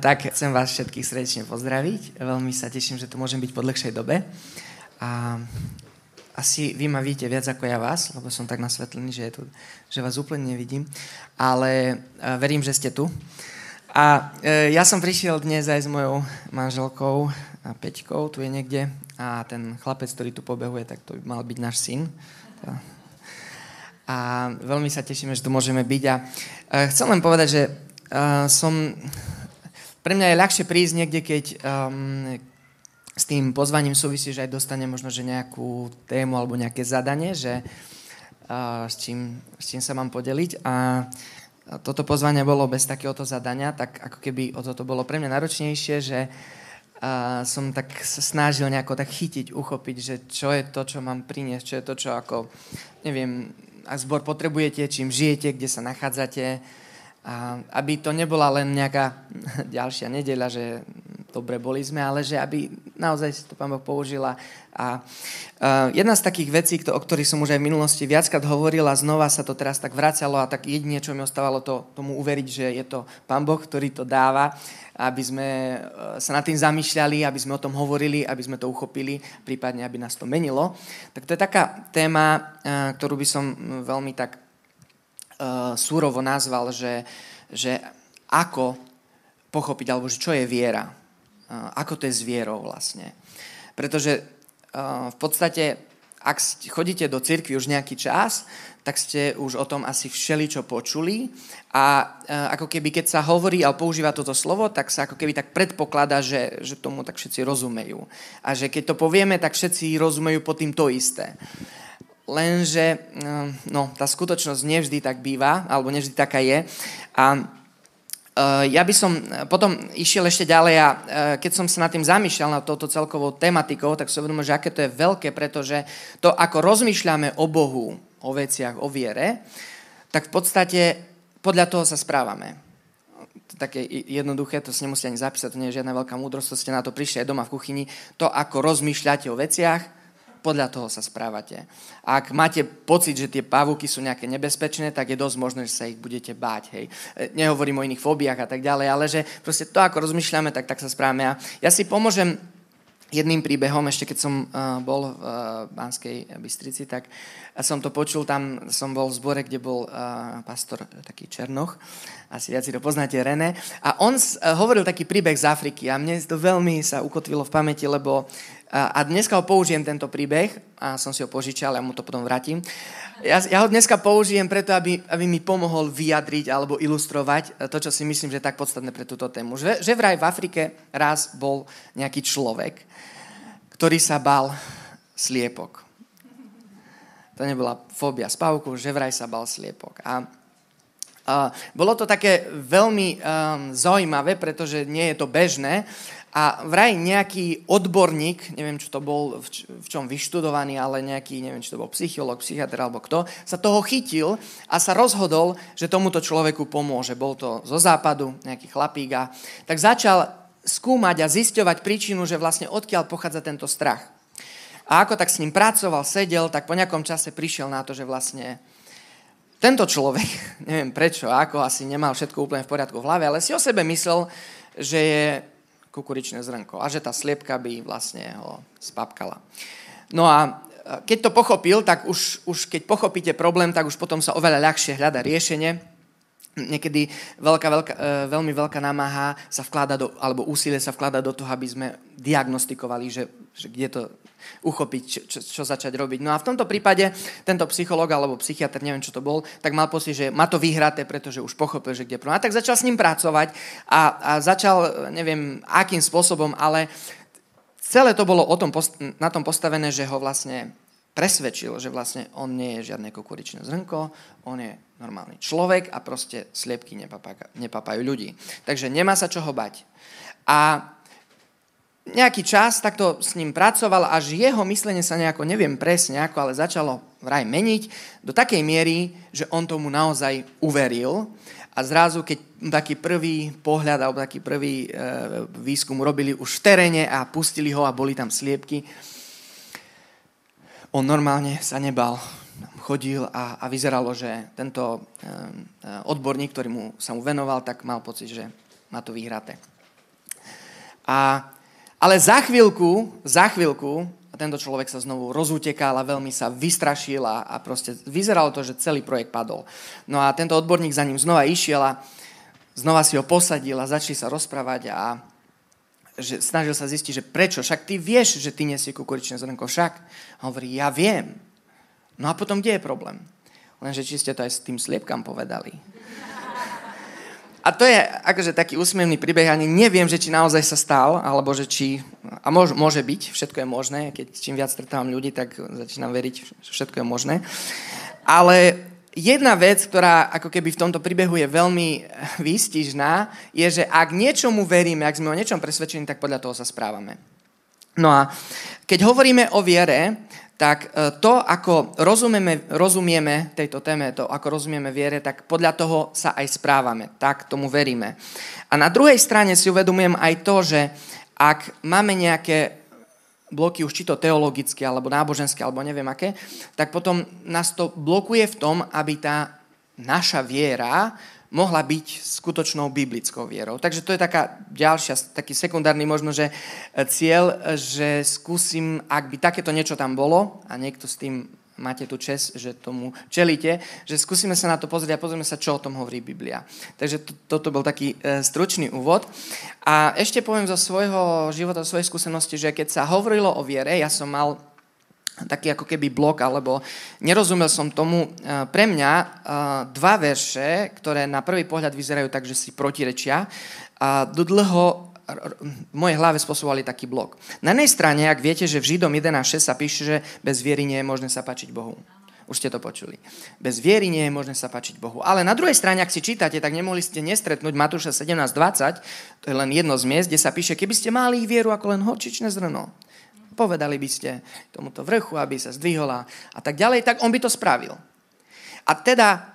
tak chcem vás všetkých srdečne pozdraviť. Veľmi sa teším, že tu môžem byť po dlhšej dobe. A asi vy ma vidíte viac ako ja vás, lebo som tak nasvetlený, že, je tu, že vás úplne nevidím. Ale verím, že ste tu. A e, ja som prišiel dnes aj s mojou manželkou a Peťkou, tu je niekde. A ten chlapec, ktorý tu pobehuje, tak to by mal byť náš syn. A veľmi sa tešíme, že tu môžeme byť. A e, chcem len povedať, že uh, som... Pre mňa je ľahšie prísť niekde, keď um, s tým pozvaním súvisí, že aj dostane možno že nejakú tému alebo nejaké zadanie, že uh, s, čím, s čím sa mám podeliť. A toto pozvanie bolo bez takéhoto zadania, tak ako keby o toto bolo pre mňa náročnejšie, že uh, som tak snažil nejako tak chytiť, uchopiť, že čo je to, čo mám priniesť, čo je to, čo ako, neviem, a zbor potrebujete, čím žijete, kde sa nachádzate, a aby to nebola len nejaká ďalšia nedeľa, že dobre boli sme, ale že aby naozaj to Pán Boh použila. A uh, jedna z takých vecí, o ktorých som už aj v minulosti viackrát hovoril a znova sa to teraz tak vracalo a tak jedine, čo mi ostávalo to, tomu uveriť, že je to Pán Boh, ktorý to dáva, aby sme sa nad tým zamýšľali, aby sme o tom hovorili, aby sme to uchopili, prípadne aby nás to menilo. Tak to je taká téma, ktorú by som veľmi tak uh, súrovo nazval, že, že ako pochopiť, alebo že čo je viera. Uh, ako to je s vierou vlastne. Pretože uh, v podstate, ak chodíte do cirkvi už nejaký čas, tak ste už o tom asi všeli čo počuli a ako keby keď sa hovorí a používa toto slovo, tak sa ako keby tak predpokladá, že, že tomu tak všetci rozumejú. A že keď to povieme, tak všetci rozumejú pod tým to isté. Lenže ehm, no, tá skutočnosť nevždy tak býva, alebo nevždy taká je. A eh, ja by som potom išiel ešte ďalej a eh, keď som sa nad tým zamýšľal, nad touto celkovou tematikou, tak som uvedomil, že aké to je veľké, pretože to, ako rozmýšľame o Bohu, o veciach, o viere, tak v podstate podľa toho sa správame. To také jednoduché, to si nemusíte ani zapísať, to nie je žiadna veľká múdrosť, to ste na to prišli aj doma v kuchyni. To, ako rozmýšľate o veciach, podľa toho sa správate. Ak máte pocit, že tie pavúky sú nejaké nebezpečné, tak je dosť možné, že sa ich budete báť. Hej. E, nehovorím o iných fóbiách a tak ďalej, ale že proste to, ako rozmýšľame, tak, tak sa správame. A ja si pomôžem jedným príbehom, ešte keď som uh, bol v uh, Banskej Bystrici, tak som to počul, tam som bol v zbore, kde bol uh, pastor taký Černoch, asi viac si to poznáte, René, a on uh, hovoril taký príbeh z Afriky a mne to veľmi sa ukotvilo v pamäti, lebo a dneska ho použijem, tento príbeh, a som si ho požičal, ja mu to potom vrátim. Ja, ja ho dneska použijem preto, aby, aby mi pomohol vyjadriť alebo ilustrovať to, čo si myslím, že je tak podstatné pre túto tému. Že, že vraj v Afrike raz bol nejaký človek, ktorý sa bal sliepok. To nebola fóbia spavku, že vraj sa bal sliepok. A bolo to také veľmi um, zaujímavé, pretože nie je to bežné, a vraj nejaký odborník, neviem, čo to bol, v čom vyštudovaný, ale nejaký, neviem, či to bol psycholog, psychiatr alebo kto, sa toho chytil a sa rozhodol, že tomuto človeku pomôže. Bol to zo západu, nejaký chlapík a tak začal skúmať a zisťovať príčinu, že vlastne odkiaľ pochádza tento strach. A ako tak s ním pracoval, sedel, tak po nejakom čase prišiel na to, že vlastne tento človek, neviem prečo, ako, asi nemal všetko úplne v poriadku v hlave, ale si o sebe myslel, že je kukuričné zrnko a že tá sliepka by vlastne ho spapkala. No a keď to pochopil, tak už, už keď pochopíte problém, tak už potom sa oveľa ľahšie hľada riešenie niekedy veľká, veľká, e, veľmi veľká námaha sa vklada do, alebo úsilie sa vklada do toho, aby sme diagnostikovali, že, že kde to uchopiť, čo, čo, začať robiť. No a v tomto prípade tento psychológ alebo psychiatr, neviem čo to bol, tak mal pocit, že má to vyhraté, pretože už pochopil, že kde problém. A tak začal s ním pracovať a, a začal, neviem akým spôsobom, ale celé to bolo o tom, na tom postavené, že ho vlastne presvedčil, že vlastne on nie je žiadne kukuričné zrnko, on je normálny človek a proste sliepky nepapajú ľudí. Takže nemá sa čoho bať. A nejaký čas takto s ním pracoval, až jeho myslenie sa nejako, neviem presne ako, ale začalo vraj meniť do takej miery, že on tomu naozaj uveril a zrazu, keď taký prvý pohľad alebo taký prvý e, výskum robili už v teréne a pustili ho a boli tam sliepky, on normálne sa nebal, chodil a, a vyzeralo, že tento um, odborník, ktorý mu, sa mu venoval, tak mal pocit, že má to vyhraté. A, ale za chvíľku, za chvíľku, a tento človek sa znovu rozutekal a veľmi sa vystrašil a, proste vyzeralo to, že celý projekt padol. No a tento odborník za ním znova išiel a znova si ho posadil a začali sa rozprávať a že snažil sa zistiť, že prečo, však ty vieš, že ty nesie kukuričné zrnko, však. A hovorí, ja viem. No a potom kde je problém? Lenže či ste to aj s tým sliepkam povedali. A to je akože taký úsmevný príbeh, ani neviem, že či naozaj sa stal, alebo že či, a môž, môže byť, všetko je možné, keď čím viac stretávam ľudí, tak začínam veriť, že všetko je možné. Ale jedna vec, ktorá ako keby v tomto príbehu je veľmi výstižná, je, že ak niečomu veríme, ak sme o niečom presvedčení, tak podľa toho sa správame. No a keď hovoríme o viere, tak e, to, ako rozumieme, rozumieme tejto téme, to, ako rozumieme viere, tak podľa toho sa aj správame. Tak tomu veríme. A na druhej strane si uvedomujem aj to, že ak máme nejaké bloky už či to teologické, alebo náboženské, alebo neviem aké, tak potom nás to blokuje v tom, aby tá naša viera mohla byť skutočnou biblickou vierou. Takže to je taká ďalšia, taký sekundárny možno, že cieľ, že skúsim, ak by takéto niečo tam bolo a niekto s tým máte tu čest, že tomu čelíte, že skúsime sa na to pozrieť a pozrieme sa, čo o tom hovorí Biblia. Takže to, toto bol taký e, stručný úvod. A ešte poviem zo svojho života, zo svojej skúsenosti, že keď sa hovorilo o viere, ja som mal taký ako keby blok, alebo nerozumel som tomu. E, pre mňa e, dva verše, ktoré na prvý pohľad vyzerajú tak, že si protirečia, a dlho v mojej hlave spôsobovali taký blok. Na jednej strane, ak viete, že v Židom 11.6 sa píše, že bez viery nie je možné sa páčiť Bohu. Už ste to počuli. Bez viery nie je možné sa páčiť Bohu. Ale na druhej strane, ak si čítate, tak nemohli ste nestretnúť Matúša 17.20, to je len jedno z miest, kde sa píše, keby ste mali vieru ako len horčičné zrno, povedali by ste tomuto vrchu, aby sa zdvihola a tak ďalej, tak on by to spravil. A teda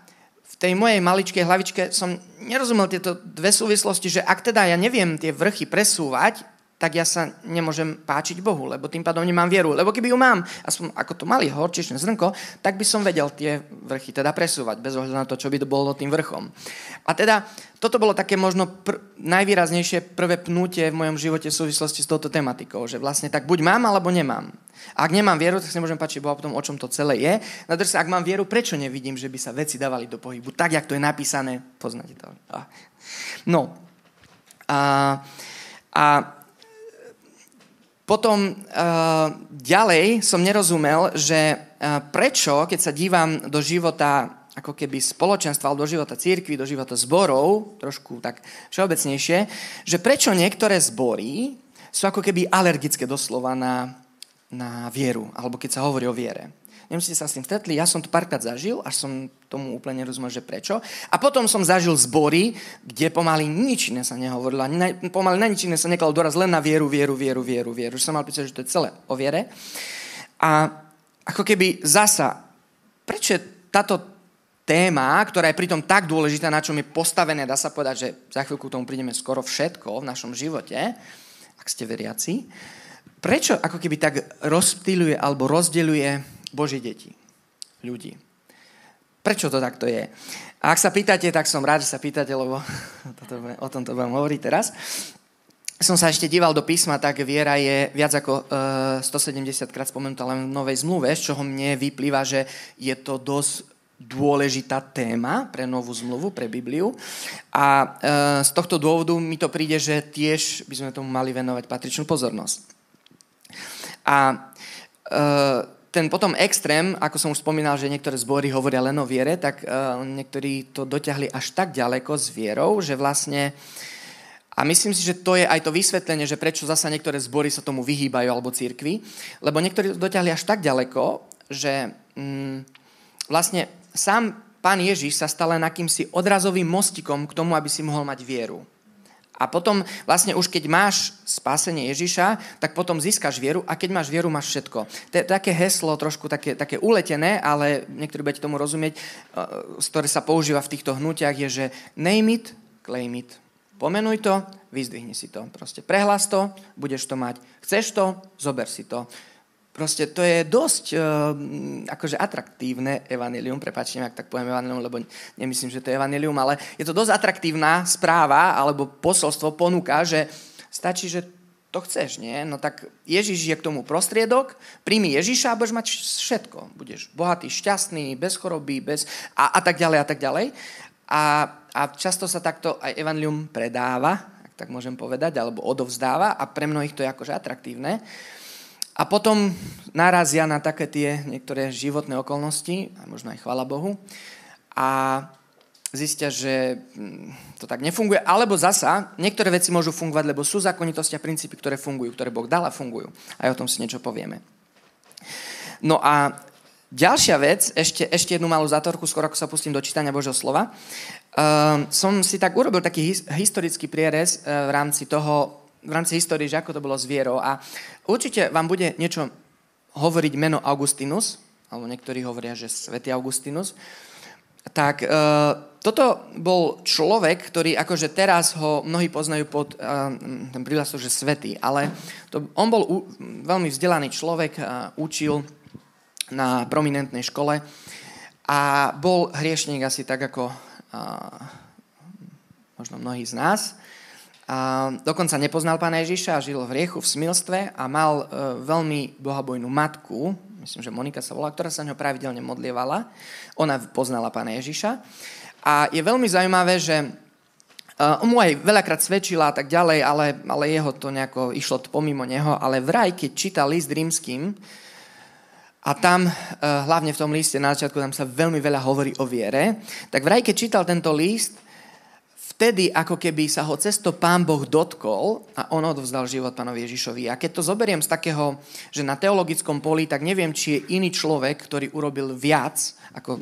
tej mojej maličkej hlavičke som nerozumel tieto dve súvislosti, že ak teda ja neviem tie vrchy presúvať, tak ja sa nemôžem páčiť Bohu, lebo tým pádom nemám vieru. Lebo keby ju mám, aspoň ako to malý horčičné zrnko, tak by som vedel tie vrchy teda presúvať, bez ohľadu na to, čo by to bolo tým vrchom. A teda toto bolo také možno pr- najvýraznejšie prvé pnutie v mojom živote v súvislosti s touto tematikou, že vlastne tak buď mám, alebo nemám. A ak nemám vieru, tak sa nemôžem páčiť Boha potom, o čom to celé je. Na druhej ak mám vieru, prečo nevidím, že by sa veci dávali do pohybu? Tak, jak to je napísané, poznáte to. No. A, a potom uh, ďalej som nerozumel, že uh, prečo, keď sa dívam do života ako keby spoločenstva, alebo do života církvy, do života zborov, trošku tak všeobecnejšie, že prečo niektoré zbory sú ako keby alergické doslova na, na vieru, alebo keď sa hovorí o viere. Neviem, ste sa s tým stretli, ja som to párkrát zažil, až som tomu úplne nerozumel, že prečo. A potom som zažil zbory, kde pomaly nič iné sa nehovorilo, na, pomaly na nič iné sa neklal doraz len na vieru, vieru, vieru, vieru, vieru. Že som mal pocit, že to je celé o viere. A ako keby zasa, prečo je táto téma, ktorá je pritom tak dôležitá, na čom je postavené, dá sa povedať, že za chvíľku k tomu prídeme skoro všetko v našom živote, ak ste veriaci, prečo ako keby tak rozptýluje alebo rozdeľuje Boží deti, ľudí. Prečo to takto je? A ak sa pýtate, tak som rád, že sa pýtate, lebo toto, o tomto budem hovoriť teraz. Som sa ešte díval do písma, tak viera je viac ako uh, 170 krát spomenutá len v Novej zmluve, z čoho mne vyplýva, že je to dosť dôležitá téma pre novú zmluvu, pre Bibliu. A e, z tohto dôvodu mi to príde, že tiež by sme tomu mali venovať patričnú pozornosť. A e, ten potom extrém, ako som už spomínal, že niektoré zbory hovoria len o viere, tak uh, niektorí to doťahli až tak ďaleko s vierou, že vlastne a myslím si, že to je aj to vysvetlenie, že prečo zasa niektoré zbory sa tomu vyhýbajú alebo církvy, lebo niektorí to doťahli až tak ďaleko, že mm, vlastne sám pán Ježiš sa stal len akýmsi odrazovým mostikom k tomu, aby si mohol mať vieru. A potom vlastne už keď máš spásenie Ježiša, tak potom získaš vieru a keď máš vieru, máš všetko. To je také heslo, trošku také, také uletené, ale niektorí budete tomu rozumieť, z ktoré sa používa v týchto hnutiach, je, že name it, claim it. Pomenuj to, vyzdvihni si to. Proste prehlas to, budeš to mať. Chceš to, zober si to. Proste to je dosť uh, akože atraktívne evanilium, prepáčte ak tak poviem evanilium, lebo nemyslím, že to je evanilium, ale je to dosť atraktívna správa alebo posolstvo ponúka, že stačí, že to chceš, nie? No tak Ježiš je k tomu prostriedok, príjmi Ježiša a budeš mať všetko. Budeš bohatý, šťastný, bez choroby, bez... A, a tak ďalej, a tak ďalej. A, a často sa takto aj evangelium predáva, ak tak môžem povedať, alebo odovzdáva a pre mnohých to je akože atraktívne. A potom narazia na také tie niektoré životné okolnosti, a možno aj chvala Bohu, a zistia, že mm, to tak nefunguje, alebo zasa niektoré veci môžu fungovať, lebo sú zákonitosti a princípy, ktoré fungujú, ktoré Boh dal fungujú. Aj o tom si niečo povieme. No a ďalšia vec, ešte, ešte jednu malú zátorku, skoro ako sa pustím do čítania Božieho slova. Uh, som si tak urobil taký his, historický prierez uh, v rámci toho, v rámci histórie, že ako to bolo s vierou. A určite vám bude niečo hovoriť meno Augustinus, alebo niektorí hovoria, že svätý Augustinus. Tak uh, toto bol človek, ktorý akože teraz ho mnohí poznajú pod uh, ten príhlasok, že svetý, ale to, on bol u, veľmi vzdelaný človek, uh, učil na prominentnej škole a bol hriešník asi tak ako uh, možno mnohí z nás. A dokonca nepoznal pána Ježiša žil v riechu, v smilstve a mal uh, veľmi bohabojnú matku, myslím, že Monika sa volá, ktorá sa ňo pravidelne modlievala. Ona poznala pána Ježiša. A je veľmi zaujímavé, že uh, mu aj veľakrát svedčila a tak ďalej, ale, ale jeho to nejako išlo pomimo neho. Ale vraj, keď čítal list rímským, a tam, uh, hlavne v tom liste na začiatku, tam sa veľmi veľa hovorí o viere, tak vraj, keď čítal tento list, vtedy ako keby sa ho cesto pán Boh dotkol a on odvzdal život pánovi Ježišovi. A keď to zoberiem z takého, že na teologickom poli, tak neviem, či je iný človek, ktorý urobil viac ako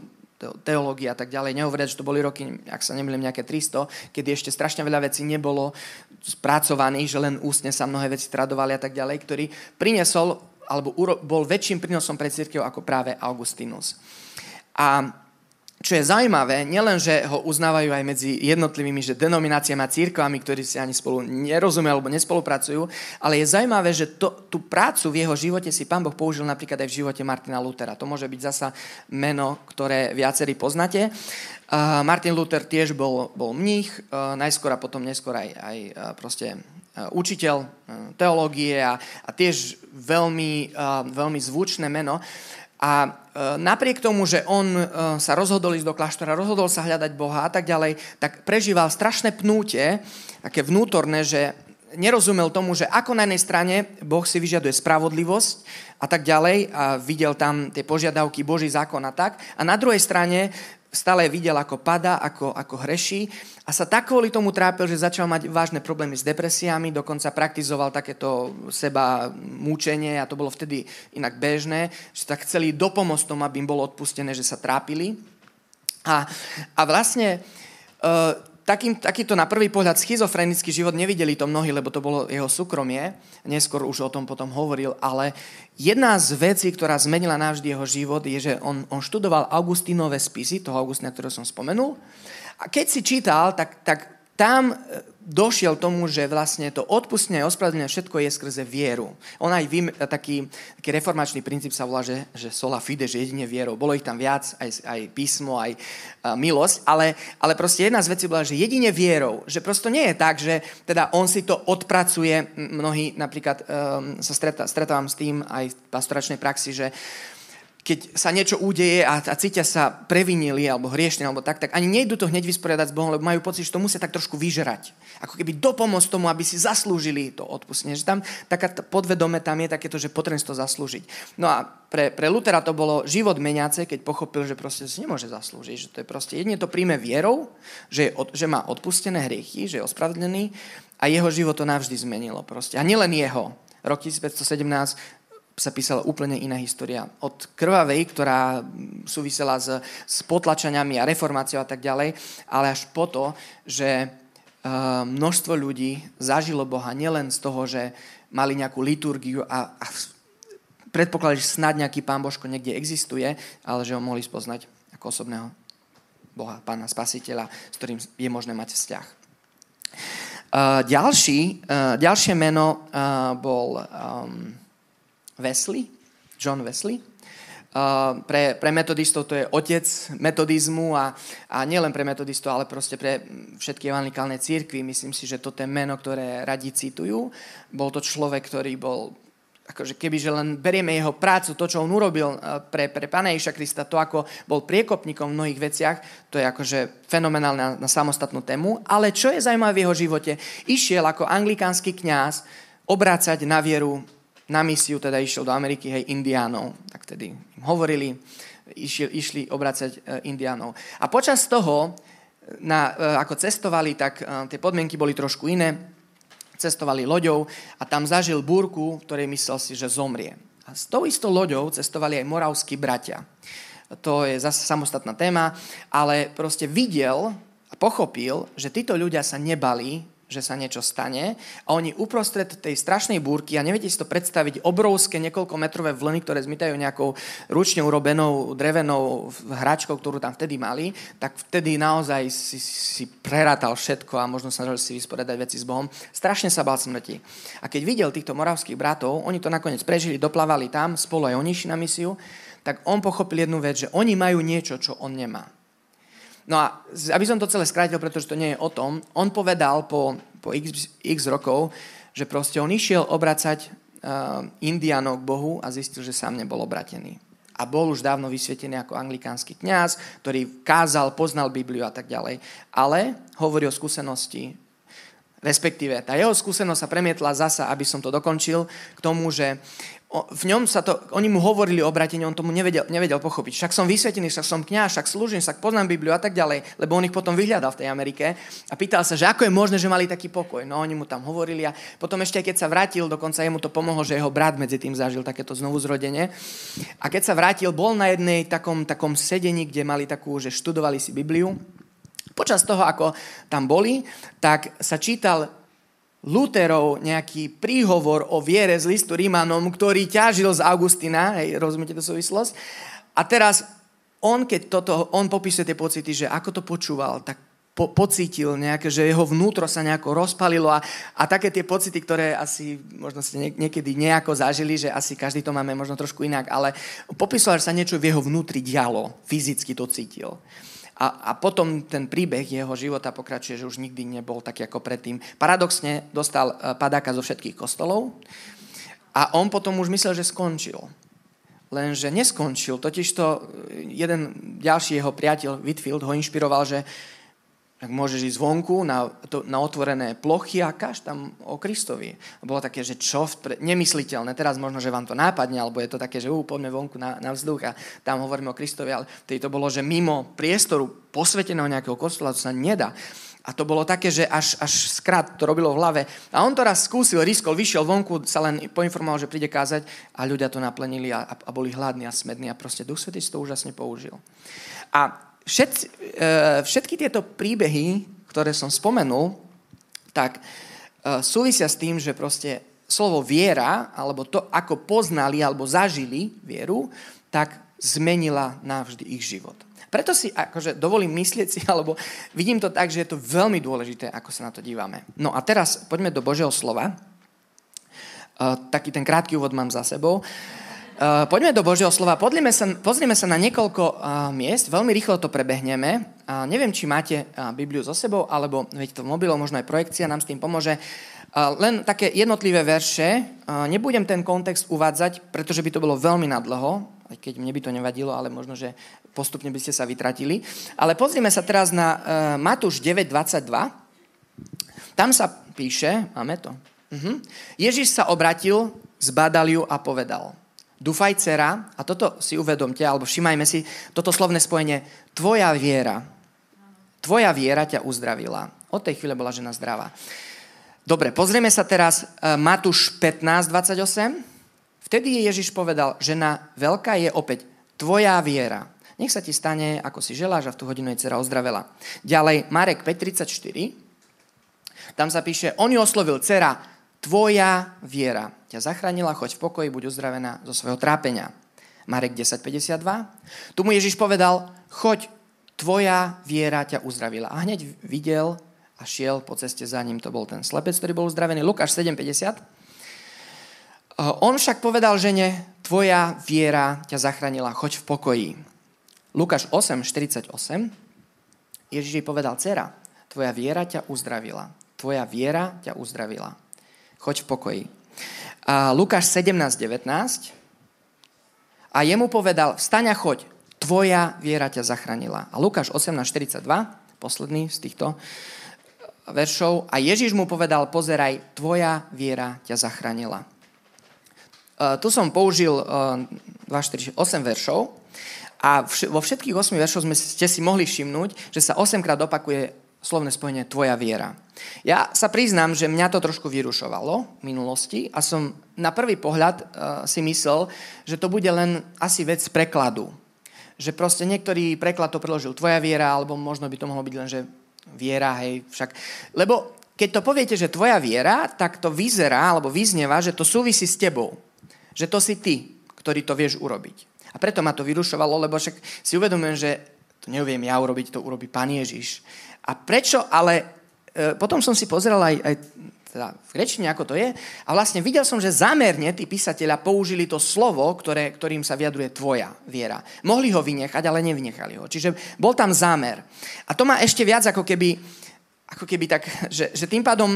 teológia a tak ďalej. Nehovoriať, že to boli roky, ak sa nemýlim, nejaké 300, kedy ešte strašne veľa vecí nebolo spracovaných, že len ústne sa mnohé veci tradovali a tak ďalej, ktorý priniesol, alebo bol väčším prínosom pre církev ako práve Augustinus. A čo je zaujímavé, nielen, že ho uznávajú aj medzi jednotlivými že denomináciami a církvami, ktorí si ani spolu nerozumejú alebo nespolupracujú, ale je zaujímavé, že to, tú prácu v jeho živote si pán Boh použil napríklad aj v živote Martina Lutera. To môže byť zasa meno, ktoré viacerí poznáte. Uh, Martin Luther tiež bol, bol mních, uh, najskôr a potom neskôr aj, aj uh, proste učiteľ teológie a, a tiež veľmi, veľmi zvučné meno. A e, napriek tomu, že on e, sa rozhodol ísť do kláštora, rozhodol sa hľadať Boha a tak ďalej, tak prežíval strašné pnútie, také vnútorné, že nerozumel tomu, že ako na jednej strane Boh si vyžaduje spravodlivosť a tak ďalej a videl tam tie požiadavky, Boží zákon a tak. A na druhej strane stále videl, ako pada, ako, ako hreší a sa tak kvôli tomu trápil, že začal mať vážne problémy s depresiami, dokonca praktizoval takéto seba múčenie a to bolo vtedy inak bežné, že tak chceli tomu, aby im bolo odpustené, že sa trápili. A, a vlastne uh, takým, takýto na prvý pohľad schizofrenický život nevideli to mnohí, lebo to bolo jeho súkromie. Neskôr už o tom potom hovoril, ale jedna z vecí, ktorá zmenila navždy jeho život, je, že on, on študoval Augustínové spisy, toho Augustina, ktorého som spomenul. A keď si čítal, tak, tak tam došiel tomu, že vlastne to odpustenie a ospravedlnenie všetko je skrze vieru. On aj vym, taký, taký reformačný princíp sa volá, že, že sola fide, že jedine vierou. Bolo ich tam viac, aj, aj písmo, aj a, milosť, ale, ale proste jedna z vecí bola, že jedine vierou. Že prosto nie je tak, že teda on si to odpracuje. Mnohí napríklad um, sa stretá, stretávam s tým aj v pastoračnej praxi, že keď sa niečo udeje a, a cítia sa previnili alebo hriešne alebo tak, tak ani nejdu to hneď vysporiadať s Bohom, lebo majú pocit, že to musia tak trošku vyžerať. Ako keby dopomôcť tomu, aby si zaslúžili to odpustenie. Že tam taká podvedome tam je takéto, že potrebujem to zaslúžiť. No a pre, pre Lutera to bolo život meniace, keď pochopil, že proste si nemôže zaslúžiť. Že to je proste jedine to príjme vierou, že, je, že má odpustené hriechy, že je ospravedlený a jeho život to navždy zmenilo. Proste. A nielen jeho. Rok 1517 sa písala úplne iná história. Od krvavej, ktorá súvisela s, s potlačaniami a reformáciou a tak ďalej, ale až po to, že uh, množstvo ľudí zažilo Boha nielen z toho, že mali nejakú liturgiu a, a predpokladali, že snad nejaký pán Božko niekde existuje, ale že ho mohli spoznať ako osobného Boha, pána spasiteľa, s ktorým je možné mať vzťah. Uh, ďalší, uh, ďalšie meno uh, bol um, Wesley, John Wesley. pre, pre metodistov to je otec metodizmu a, a nielen pre metodistov, ale proste pre všetky evangelikálne církvy. Myslím si, že toto je meno, ktoré radi citujú. Bol to človek, ktorý bol akože keby, že len berieme jeho prácu, to, čo on urobil pre, pre Pána Ježiša Krista, to, ako bol priekopníkom v mnohých veciach, to je akože fenomenálne na, na samostatnú tému. Ale čo je zaujímavé v jeho živote? Išiel ako anglikánsky kňaz obrácať na vieru na misiu teda išiel do Ameriky, hej, indiánov. Tak tedy im hovorili, išli, išli obracať e, indiánov. A počas toho, na, e, ako cestovali, tak e, tie podmienky boli trošku iné. Cestovali loďou a tam zažil búrku, ktorej myslel si, že zomrie. A s tou istou loďou cestovali aj moravskí bratia. To je zase samostatná téma, ale proste videl a pochopil, že títo ľudia sa nebali že sa niečo stane a oni uprostred tej strašnej búrky, a neviete si to predstaviť, obrovské niekoľkometrové vlny, ktoré zmytajú nejakou ručne urobenou drevenou hračkou, ktorú tam vtedy mali, tak vtedy naozaj si, si prerátal všetko a možno sa si vysporiadať veci s Bohom. Strašne sa bál smrti. A keď videl týchto moravských bratov, oni to nakoniec prežili, doplávali tam, spolu aj oni na misiu, tak on pochopil jednu vec, že oni majú niečo, čo on nemá. No a aby som to celé skrátil, pretože to nie je o tom, on povedal po, po x, x rokov, že proste on išiel obracať uh, Indianov k Bohu a zistil, že sám nebol obratený. A bol už dávno vysvietený ako anglikánsky kňaz, ktorý kázal, poznal Bibliu a tak ďalej. Ale hovorí o skúsenosti, respektíve tá jeho skúsenosť sa premietla zasa, aby som to dokončil, k tomu, že v ňom sa to, oni mu hovorili o obratení, on tomu nevedel, nevedel pochopiť. Však som vysvetený, však som kňaz, však slúžim, však poznám Bibliu a tak ďalej, lebo on ich potom vyhľadal v tej Amerike a pýtal sa, že ako je možné, že mali taký pokoj. No oni mu tam hovorili a potom ešte, keď sa vrátil, dokonca jemu to pomohlo, že jeho brat medzi tým zažil takéto znovu zrodenie. A keď sa vrátil, bol na jednej takom, takom sedení, kde mali takú, že študovali si Bibliu. Počas toho, ako tam boli, tak sa čítal Luterov nejaký príhovor o viere z listu Rímanom, ktorý ťažil z Augustina, hej, rozumiete tú súvislosť? A teraz on, keď toto, on popisuje tie pocity, že ako to počúval, tak po, pocítil nejaké, že jeho vnútro sa nejako rozpalilo a, a také tie pocity, ktoré asi možno ste niekedy nejako zažili, že asi každý to máme možno trošku inak, ale popisoval, že sa niečo v jeho vnútri dialo, fyzicky to cítil. A, a potom ten príbeh jeho života pokračuje, že už nikdy nebol taký ako predtým. Paradoxne dostal e, padáka zo všetkých kostolov a on potom už myslel, že skončil. Lenže neskončil. Totižto e, jeden ďalší jeho priateľ Whitfield ho inšpiroval, že tak môžeš ísť zvonku na, to, na otvorené plochy a kaž tam o Kristovi. Bolo také, že čo, pre, nemysliteľné. Teraz možno, že vám to nápadne, alebo je to také, že ú, poďme vonku na, na vzduch a tam hovoríme o Kristovi, ale vtedy to bolo, že mimo priestoru posveteného nejakého kostola to sa nedá. A to bolo také, že až, až skrát to robilo v hlave. A on to raz skúsil, riskol, vyšiel vonku, sa len poinformoval, že príde kázať a ľudia to naplnili a, a boli hladní a smední a proste Duch Svetý si to úžasne použil. A všetci, e, všetky tieto príbehy, ktoré som spomenul, tak e, súvisia s tým, že proste slovo viera, alebo to, ako poznali alebo zažili vieru, tak zmenila navždy ich život. Preto si akože dovolím myslieť si, alebo vidím to tak, že je to veľmi dôležité, ako sa na to dívame. No a teraz poďme do Božieho slova. Uh, taký ten krátky úvod mám za sebou. Poďme do Božieho slova. Pozrieme sa, pozrieme sa na niekoľko uh, miest. Veľmi rýchlo to prebehneme. Uh, neviem, či máte uh, Bibliu so sebou, alebo veď to v mobilom, možno aj projekcia nám s tým pomôže. Uh, len také jednotlivé verše. Uh, nebudem ten kontext uvádzať, pretože by to bolo veľmi nadlho, aj keď mne by to nevadilo, ale možno, že postupne by ste sa vytratili. Ale pozrieme sa teraz na uh, Matúš 9.22. Tam sa píše, máme to. Uh-huh. Ježiš sa obratil, zbadal ju a povedal – Dúfaj, dcera, a toto si uvedomte, alebo všimajme si toto slovné spojenie, tvoja viera, tvoja viera ťa uzdravila. Od tej chvíle bola žena zdravá. Dobre, pozrieme sa teraz e, Matúš 15, 28. Vtedy Ježiš povedal, žena veľká je opäť tvoja viera. Nech sa ti stane, ako si želáš a v tú hodinu je dcera ozdravela. Ďalej, Marek 5.34. Tam sa píše, on ju oslovil, dcera, tvoja viera ťa zachránila, choď v pokoji, buď uzdravená zo svojho trápenia. Marek 10.52. Tu mu Ježiš povedal, choď, tvoja viera ťa uzdravila. A hneď videl a šiel po ceste za ním. To bol ten slepec, ktorý bol uzdravený. Lukáš 7.50. On však povedal žene, tvoja viera ťa zachránila, choď v pokoji. Lukáš 8, 48. Ježiš jej povedal, dcera, tvoja viera ťa uzdravila. Tvoja viera ťa uzdravila. Choď v pokoji. A Lukáš 17, 19. A jemu povedal, vstaň a choď, tvoja viera ťa zachránila. A Lukáš 18, 42, posledný z týchto veršov. A Ježiš mu povedal, pozeraj, tvoja viera ťa zachránila. Uh, tu som použil uh, 2, 4, 8 veršov a vš- vo všetkých 8 veršoch sme, ste si mohli všimnúť, že sa 8 krát opakuje slovné spojenie tvoja viera. Ja sa priznám, že mňa to trošku vyrušovalo v minulosti a som na prvý pohľad uh, si myslel, že to bude len asi vec prekladu. Že proste niektorý preklad to preložil tvoja viera, alebo možno by to mohlo byť len, že viera, hej, však. Lebo keď to poviete, že tvoja viera, tak to vyzerá, alebo vyznieva, že to súvisí s tebou že to si ty, ktorý to vieš urobiť. A preto ma to vyrušovalo, lebo však si uvedomujem, že to neuviem ja urobiť, to urobí Pán Ježiš. A prečo, ale e, potom som si pozeral aj, aj teda v grečine, ako to je, a vlastne videl som, že zámerne tí písatelia použili to slovo, ktoré, ktorým sa vyjadruje tvoja viera. Mohli ho vynechať, ale nevynechali ho. Čiže bol tam zámer. A to má ešte viac ako keby, ako keby tak, že, že tým pádom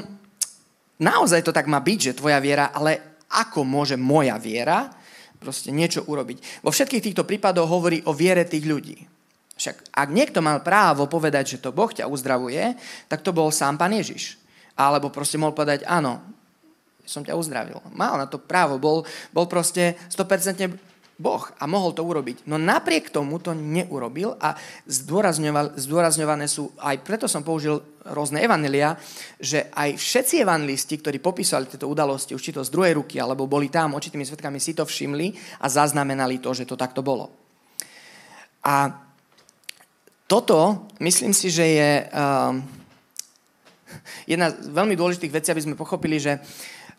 naozaj to tak má byť, že tvoja viera, ale ako môže moja viera proste niečo urobiť. Vo všetkých týchto prípadoch hovorí o viere tých ľudí. Však ak niekto mal právo povedať, že to Boh ťa uzdravuje, tak to bol sám Pán Ježiš. Alebo proste mohol povedať, áno, som ťa uzdravil. Mal na to právo, bol, bol proste 100% Boh a mohol to urobiť. No napriek tomu to neurobil a zdôrazňované sú, aj preto som použil rôzne evanelia, že aj všetci evangelisti, ktorí popísali tieto udalosti, už či to z druhej ruky, alebo boli tam očitými svetkami, si to všimli a zaznamenali to, že to takto bolo. A toto, myslím si, že je uh, jedna z veľmi dôležitých vecí, aby sme pochopili, že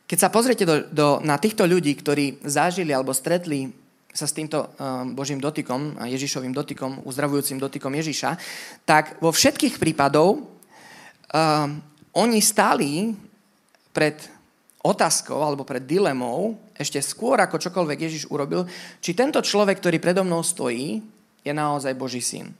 keď sa pozriete do, do, na týchto ľudí, ktorí zažili alebo stretli sa s týmto um, Božím dotykom, Ježišovým dotykom, uzdravujúcim dotykom Ježiša, tak vo všetkých prípadov um, oni stáli pred otázkou alebo pred dilemou, ešte skôr ako čokoľvek Ježiš urobil, či tento človek, ktorý predo mnou stojí, je naozaj Boží syn.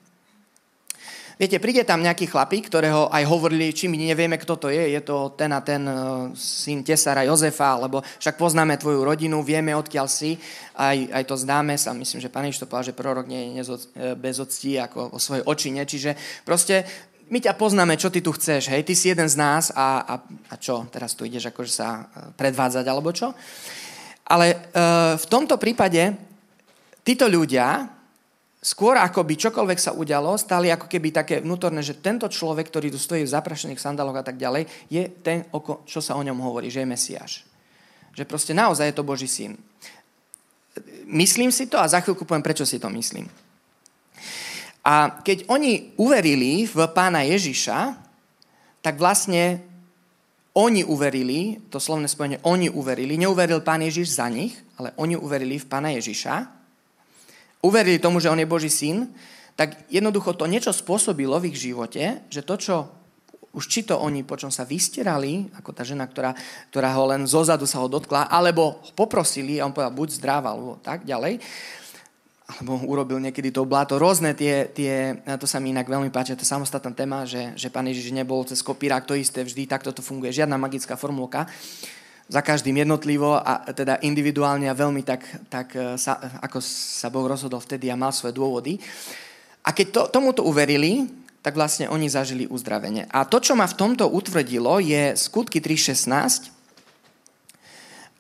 Viete, príde tam nejaký chlapík, ktorého aj hovorili, či my nevieme, kto to je, je to ten a ten uh, syn Tesara Jozefa, alebo však poznáme tvoju rodinu, vieme, odkiaľ si, aj, aj to známe sa, myslím, že pán to povedal, že prorok nie je e, bez octí ako o svojej očine, čiže proste my ťa poznáme, čo ty tu chceš, hej, ty si jeden z nás a, a, a čo, teraz tu ideš akože sa e, predvádzať alebo čo. Ale uh, v tomto prípade títo ľudia, skôr ako by čokoľvek sa udialo, stali ako keby také vnútorné, že tento človek, ktorý tu stojí v zaprašených sandaloch a tak ďalej, je ten, čo sa o ňom hovorí, že je Mesiáš. Že proste naozaj je to Boží syn. Myslím si to a za chvíľku poviem, prečo si to myslím. A keď oni uverili v pána Ježiša, tak vlastne oni uverili, to slovné spojenie, oni uverili, neuveril pán Ježiš za nich, ale oni uverili v pána Ježiša uverili tomu, že on je Boží syn, tak jednoducho to niečo spôsobilo v ich živote, že to, čo už či to oni, po čom sa vystierali, ako tá žena, ktorá, ktorá ho len zozadu sa ho dotkla, alebo poprosili a on povedal, buď zdráva, alebo tak ďalej, alebo urobil niekedy to bláto. Rôzne tie, tie, to sa mi inak veľmi páči, to je samostatná téma, že, že pán Ježiš nebol cez kopírák to isté vždy, takto to funguje, žiadna magická formulka za každým jednotlivo a teda individuálne a veľmi tak, tak e, sa, ako sa Boh rozhodol vtedy a mal svoje dôvody. A keď to, tomuto uverili, tak vlastne oni zažili uzdravenie. A to, čo ma v tomto utvrdilo, je skutky 3.16.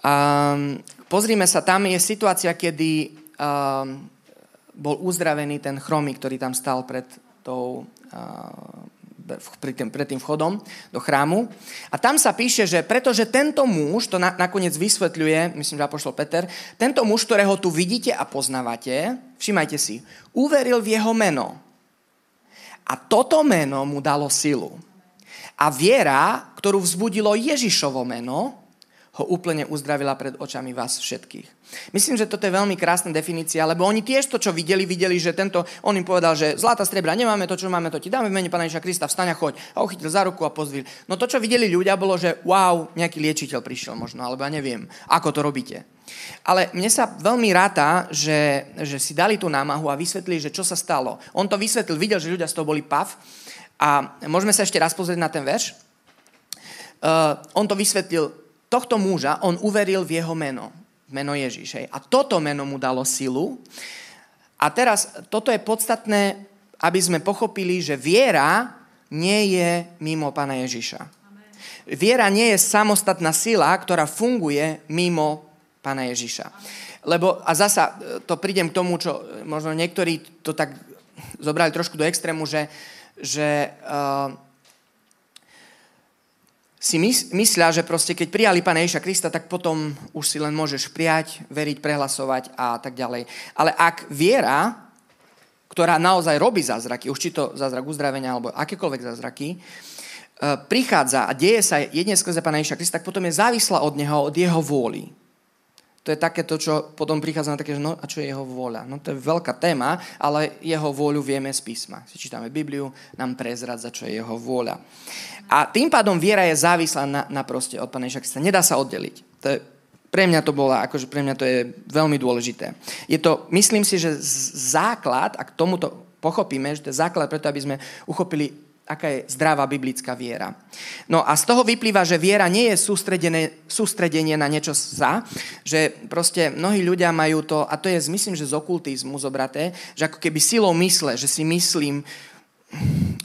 Um, pozrime sa, tam je situácia, kedy um, bol uzdravený ten chromý, ktorý tam stal pred tou uh, pred tým, pred tým vchodom do chrámu. A tam sa píše, že pretože tento muž, to na, nakoniec vysvetľuje, myslím, že apoštol Peter, tento muž, ktorého tu vidíte a poznávate, všimajte si, uveril v jeho meno. A toto meno mu dalo silu. A viera, ktorú vzbudilo Ježišovo meno, ho úplne uzdravila pred očami vás všetkých. Myslím, že toto je veľmi krásna definícia, lebo oni tiež to, čo videli, videli, že tento, on im povedal, že zlata strebra nemáme, to, čo máme, to ti dáme v mene Pána Ježiša Krista, vstaň a choď. A uchytil za ruku a pozvil. No to, čo videli ľudia, bolo, že wow, nejaký liečiteľ prišiel možno, alebo ja neviem, ako to robíte. Ale mne sa veľmi ráta, že, že si dali tú námahu a vysvetlili, že čo sa stalo. On to vysvetlil, videl, že ľudia z toho boli pav. A môžeme sa ešte raz pozrieť na ten verš. Uh, on to vysvetlil tohto muža, on uveril v jeho meno, meno Ježiš. A toto meno mu dalo silu. A teraz toto je podstatné, aby sme pochopili, že viera nie je mimo Pána Ježiša. Viera nie je samostatná sila, ktorá funguje mimo Pána Ježiša. Lebo, a zasa to prídem k tomu, čo možno niektorí to tak zobrali trošku do extrému, že, že uh, si myslia, že proste keď prijali Pána Ježiša Krista, tak potom už si len môžeš prijať, veriť, prehlasovať a tak ďalej. Ale ak viera, ktorá naozaj robí zázraky, už či to zázrak uzdravenia alebo akékoľvek zázraky, e, prichádza a deje sa jedne skrze Pána Ježiša Krista, tak potom je závislá od Neho, od Jeho vôli. To je také to, čo potom prichádza na také, že no a čo je jeho vôľa? No to je veľká téma, ale jeho vôľu vieme z písma. Si čítame Bibliu, nám prezradza, čo je jeho vôľa. A tým pádom viera je závislá na, na proste od Pána Ježiša Nedá sa oddeliť. To je, pre mňa to bola, akože pre mňa to je veľmi dôležité. Je to, myslím si, že základ, ak tomuto pochopíme, že to je základ preto, aby sme uchopili aká je zdravá biblická viera. No a z toho vyplýva, že viera nie je sústredenie na niečo za, že proste mnohí ľudia majú to, a to je, myslím, že z okultizmu zobraté, že ako keby silou mysle, že si myslím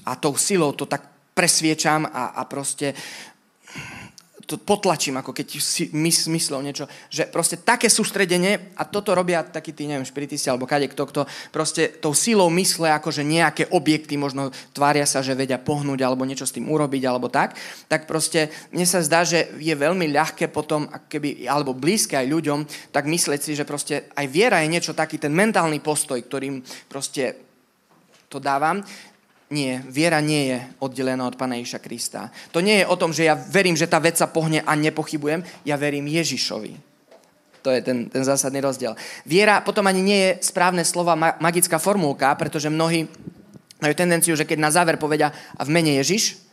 a tou silou to tak presviečam a, a proste to potlačím, ako keď si mys, myslel niečo, že proste také sústredenie, a toto robia takí tí, neviem, špiritisti alebo kade kto, kto proste tou silou mysle, akože nejaké objekty možno tvária sa, že vedia pohnúť alebo niečo s tým urobiť alebo tak, tak proste mne sa zdá, že je veľmi ľahké potom, keby, alebo blízke aj ľuďom, tak myslieť si, že proste aj viera je niečo taký, ten mentálny postoj, ktorým proste to dávam, nie, viera nie je oddelená od Pána Ježiša Krista. To nie je o tom, že ja verím, že tá vec sa pohne a nepochybujem. Ja verím Ježišovi. To je ten, ten zásadný rozdiel. Viera potom ani nie je správne slova magická formulka, pretože mnohí majú tendenciu, že keď na záver povedia a v mene Ježiš,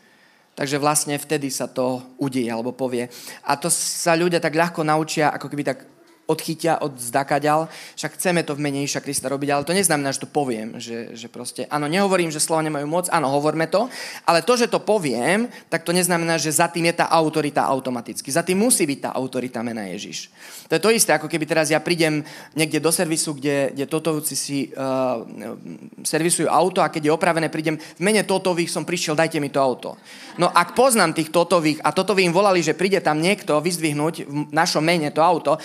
takže vlastne vtedy sa to udeje alebo povie. A to sa ľudia tak ľahko naučia, ako keby tak odchytia od zdakaďal, však chceme to v mene Iša Krista robiť, ale to neznamená, že to poviem, že, že proste, áno, nehovorím, že slova nemajú moc, áno, hovorme to, ale to, že to poviem, tak to neznamená, že za tým je tá autorita automaticky. Za tým musí byť tá autorita mena Ježiš. To je to isté, ako keby teraz ja prídem niekde do servisu, kde, kde Totovci si uh, servisujú auto a keď je opravené, prídem v mene Totových som prišiel, dajte mi to auto. No ak poznám tých Totových a Totovi im volali, že príde tam niekto vyzdvihnúť v našom mene to auto,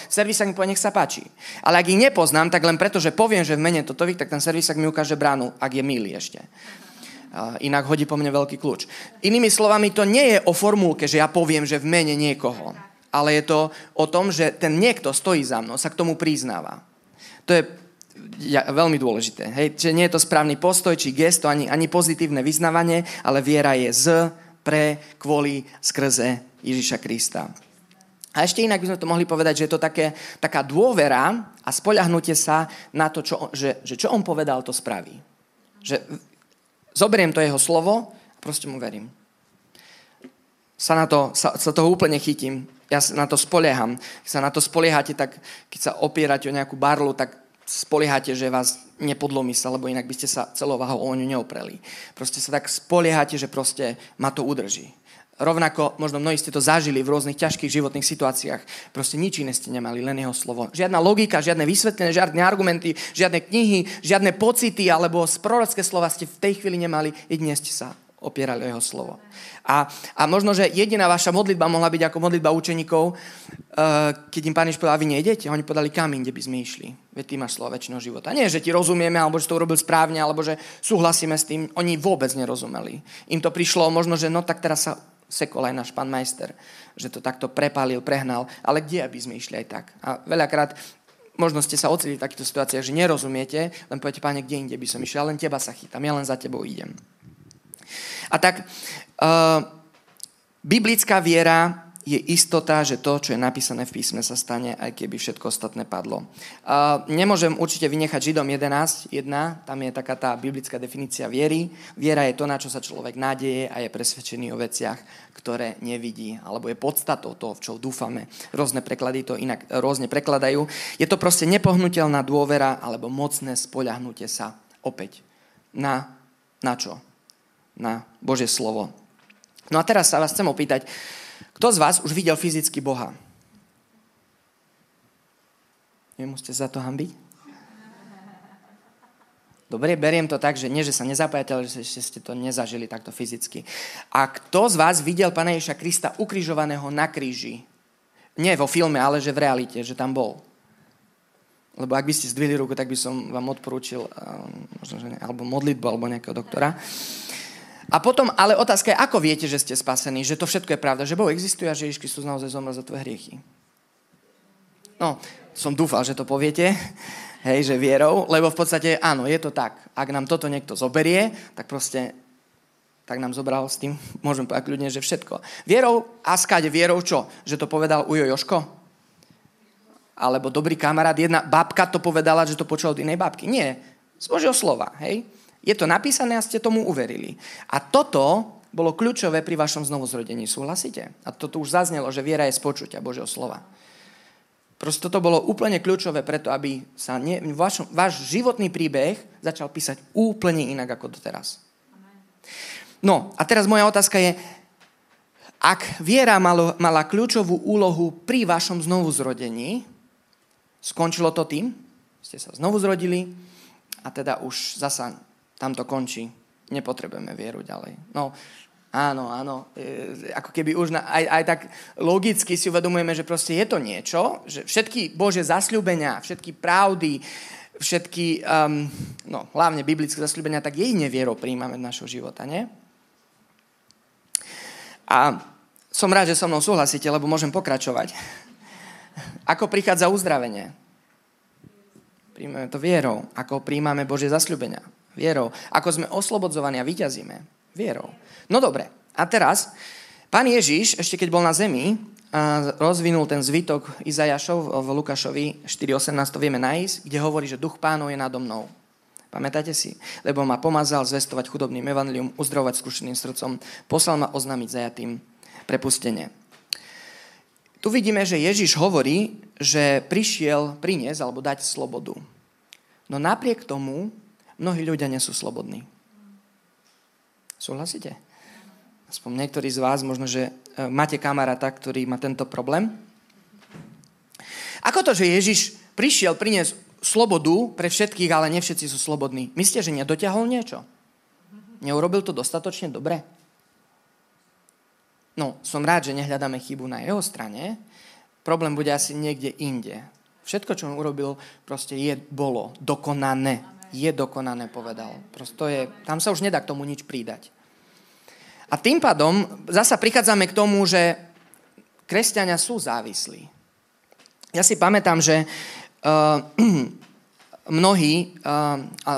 servis mi povie, nech sa páči. Ale ak ich nepoznám, tak len preto, že poviem, že v mene Totových, tak ten servisák mi ukáže bránu, ak je milý ešte. Inak hodí po mne veľký kľúč. Inými slovami, to nie je o formulke, že ja poviem, že v mene niekoho. Ale je to o tom, že ten niekto stojí za mnou, sa k tomu priznáva. To je ja, veľmi dôležité. Hej? Že nie je to správny postoj, či gesto, ani, ani pozitívne vyznávanie, ale viera je z, pre, kvôli, skrze Ježiša Krista. A ešte inak by sme to mohli povedať, že je to také, taká dôvera a spoľahnutie sa na to, čo, že, že čo on povedal, to spraví. Že zoberiem to jeho slovo a proste mu verím. Sa, na to, sa, sa toho úplne chytím. Ja sa na to spolieham. Keď sa na to spoliehate, tak keď sa opierate o nejakú barlu, tak spoliehate, že vás nepodlomí sa, lebo inak by ste sa celou váhou o ňu neopreli. Proste sa tak spoliehate, že proste ma to udrží. Rovnako, možno mnohí ste to zažili v rôznych ťažkých životných situáciách. Proste nič iné ste nemali, len jeho slovo. Žiadna logika, žiadne vysvetlené, žiadne argumenty, žiadne knihy, žiadne pocity alebo prorocké slova ste v tej chvíli nemali, jedine ste sa opierali o jeho slovo. A, a možno, že jediná vaša modlitba mohla byť ako modlitba učeníkov, uh, keď im pán Ježiš povedal, vy nejdete, oni podali kam kde by sme išli. Veď ty máš slovo väčšiného života. Nie, že ti rozumieme, alebo že to urobil správne, alebo že súhlasíme s tým. Oni vôbec nerozumeli. Im to prišlo možno, že no tak teraz sa sekol aj náš pán majster, že to takto prepálil, prehnal, ale kde aby sme išli aj tak? A veľakrát možno ste sa oceli v takýchto situáciách, že nerozumiete, len poviete, páne, kde inde by som išiel, ja len teba sa chytám, ja len za tebou idem. A tak uh, biblická viera je istota, že to, čo je napísané v písme, sa stane, aj keby všetko ostatné padlo. Nemôžem určite vynechať Židom 11.1, tam je taká tá biblická definícia viery. Viera je to, na čo sa človek nádeje a je presvedčený o veciach, ktoré nevidí, alebo je podstatou toho, v čo dúfame. Rôzne preklady to inak rôzne prekladajú. Je to proste nepohnutelná dôvera alebo mocné spoľahnutie sa opäť na, na čo? Na Božie slovo. No a teraz sa vás chcem opýtať, kto z vás už videl fyzicky Boha? Nemusíte za to hambiť? Dobre, beriem to tak, že nie, že sa nezapájate, ale že ste to nezažili takto fyzicky. A kto z vás videl Pana Ježa Krista ukrižovaného na kríži? Nie vo filme, ale že v realite, že tam bol. Lebo ak by ste zdvihli ruku, tak by som vám odporúčil možno, že ne, alebo modlitbu, alebo nejakého doktora. A potom, ale otázka je, ako viete, že ste spasení, že to všetko je pravda, že Boh existuje a že Ježiš Kristus naozaj zomrel za tvoje hriechy. No, som dúfal, že to poviete, hej, že vierou, lebo v podstate áno, je to tak. Ak nám toto niekto zoberie, tak proste tak nám zobral s tým, môžem povedať ľudne, že všetko. Vierou, a skáde vierou čo? Že to povedal Ujo Joško? Alebo dobrý kamarát, jedna babka to povedala, že to počul od inej babky. Nie, z Božieho slova, hej? Je to napísané a ste tomu uverili. A toto bolo kľúčové pri vašom znovuzrodení. Súhlasíte? A toto už zaznelo, že viera je z počutia Božieho slova. Proste toto bolo úplne kľúčové preto, aby sa nie, vaš, váš životný príbeh začal písať úplne inak ako doteraz. No a teraz moja otázka je, ak viera malo, mala kľúčovú úlohu pri vašom znovuzrodení, skončilo to tým, ste sa znovu zrodili a teda už zasa tam to končí. Nepotrebujeme vieru ďalej. No, áno, áno. E, ako keby už na, aj, aj tak logicky si uvedomujeme, že proste je to niečo, že všetky Bože zasľúbenia, všetky pravdy, všetky, um, no, hlavne biblické zasľúbenia, tak jedine vierou príjmame do našho života, nie? A som rád, že so mnou súhlasíte, lebo môžem pokračovať. Ako prichádza uzdravenie? Príjmame to vierou. Ako príjmame Božie zasľúbenia? Vierou. Ako sme oslobodzovaní a vyťazíme? Vierou. No dobre. A teraz, pán Ježiš, ešte keď bol na zemi, rozvinul ten zvitok Izajašov v Lukášovi 4.18, to vieme nájsť, kde hovorí, že duch pánov je nado mnou. Pamätáte si? Lebo ma pomazal zvestovať chudobným evanilium, uzdravovať skúšeným srdcom, poslal ma oznámiť zajatým prepustenie. Tu vidíme, že Ježiš hovorí, že prišiel priniesť alebo dať slobodu. No napriek tomu mnohí ľudia nie sú slobodní. Súhlasíte? Aspoň niektorí z vás možno, že e, máte kamaráta, ktorý má tento problém. Ako to, že Ježiš prišiel priniesť slobodu pre všetkých, ale nie všetci sú slobodní? Myslíte, že nedotiahol niečo? Neurobil to dostatočne dobre? No, som rád, že nehľadáme chybu na jeho strane. Problém bude asi niekde inde. Všetko, čo on urobil, proste je, bolo dokonané je dokonané, povedal. Prosto je, tam sa už nedá k tomu nič pridať. A tým pádom zasa prichádzame k tomu, že kresťania sú závislí. Ja si pamätám, že uh, mnohí, uh, a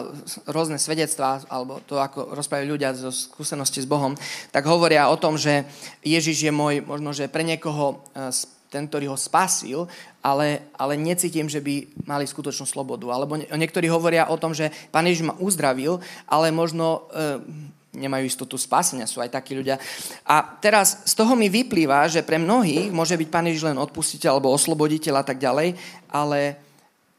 rôzne svedectvá, alebo to, ako rozprávajú ľudia zo skúsenosti s Bohom, tak hovoria o tom, že Ježiš je môj, možno, že pre niekoho uh, ten, ktorý ho spasil, ale, ale necítim, že by mali skutočnú slobodu. Alebo niektorí hovoria o tom, že Pán Ježiš ma uzdravil, ale možno e, nemajú istotu spásenia, sú aj takí ľudia. A teraz z toho mi vyplýva, že pre mnohých môže byť Pán Ježiš len odpustiteľ alebo osloboditeľ a tak ďalej, ale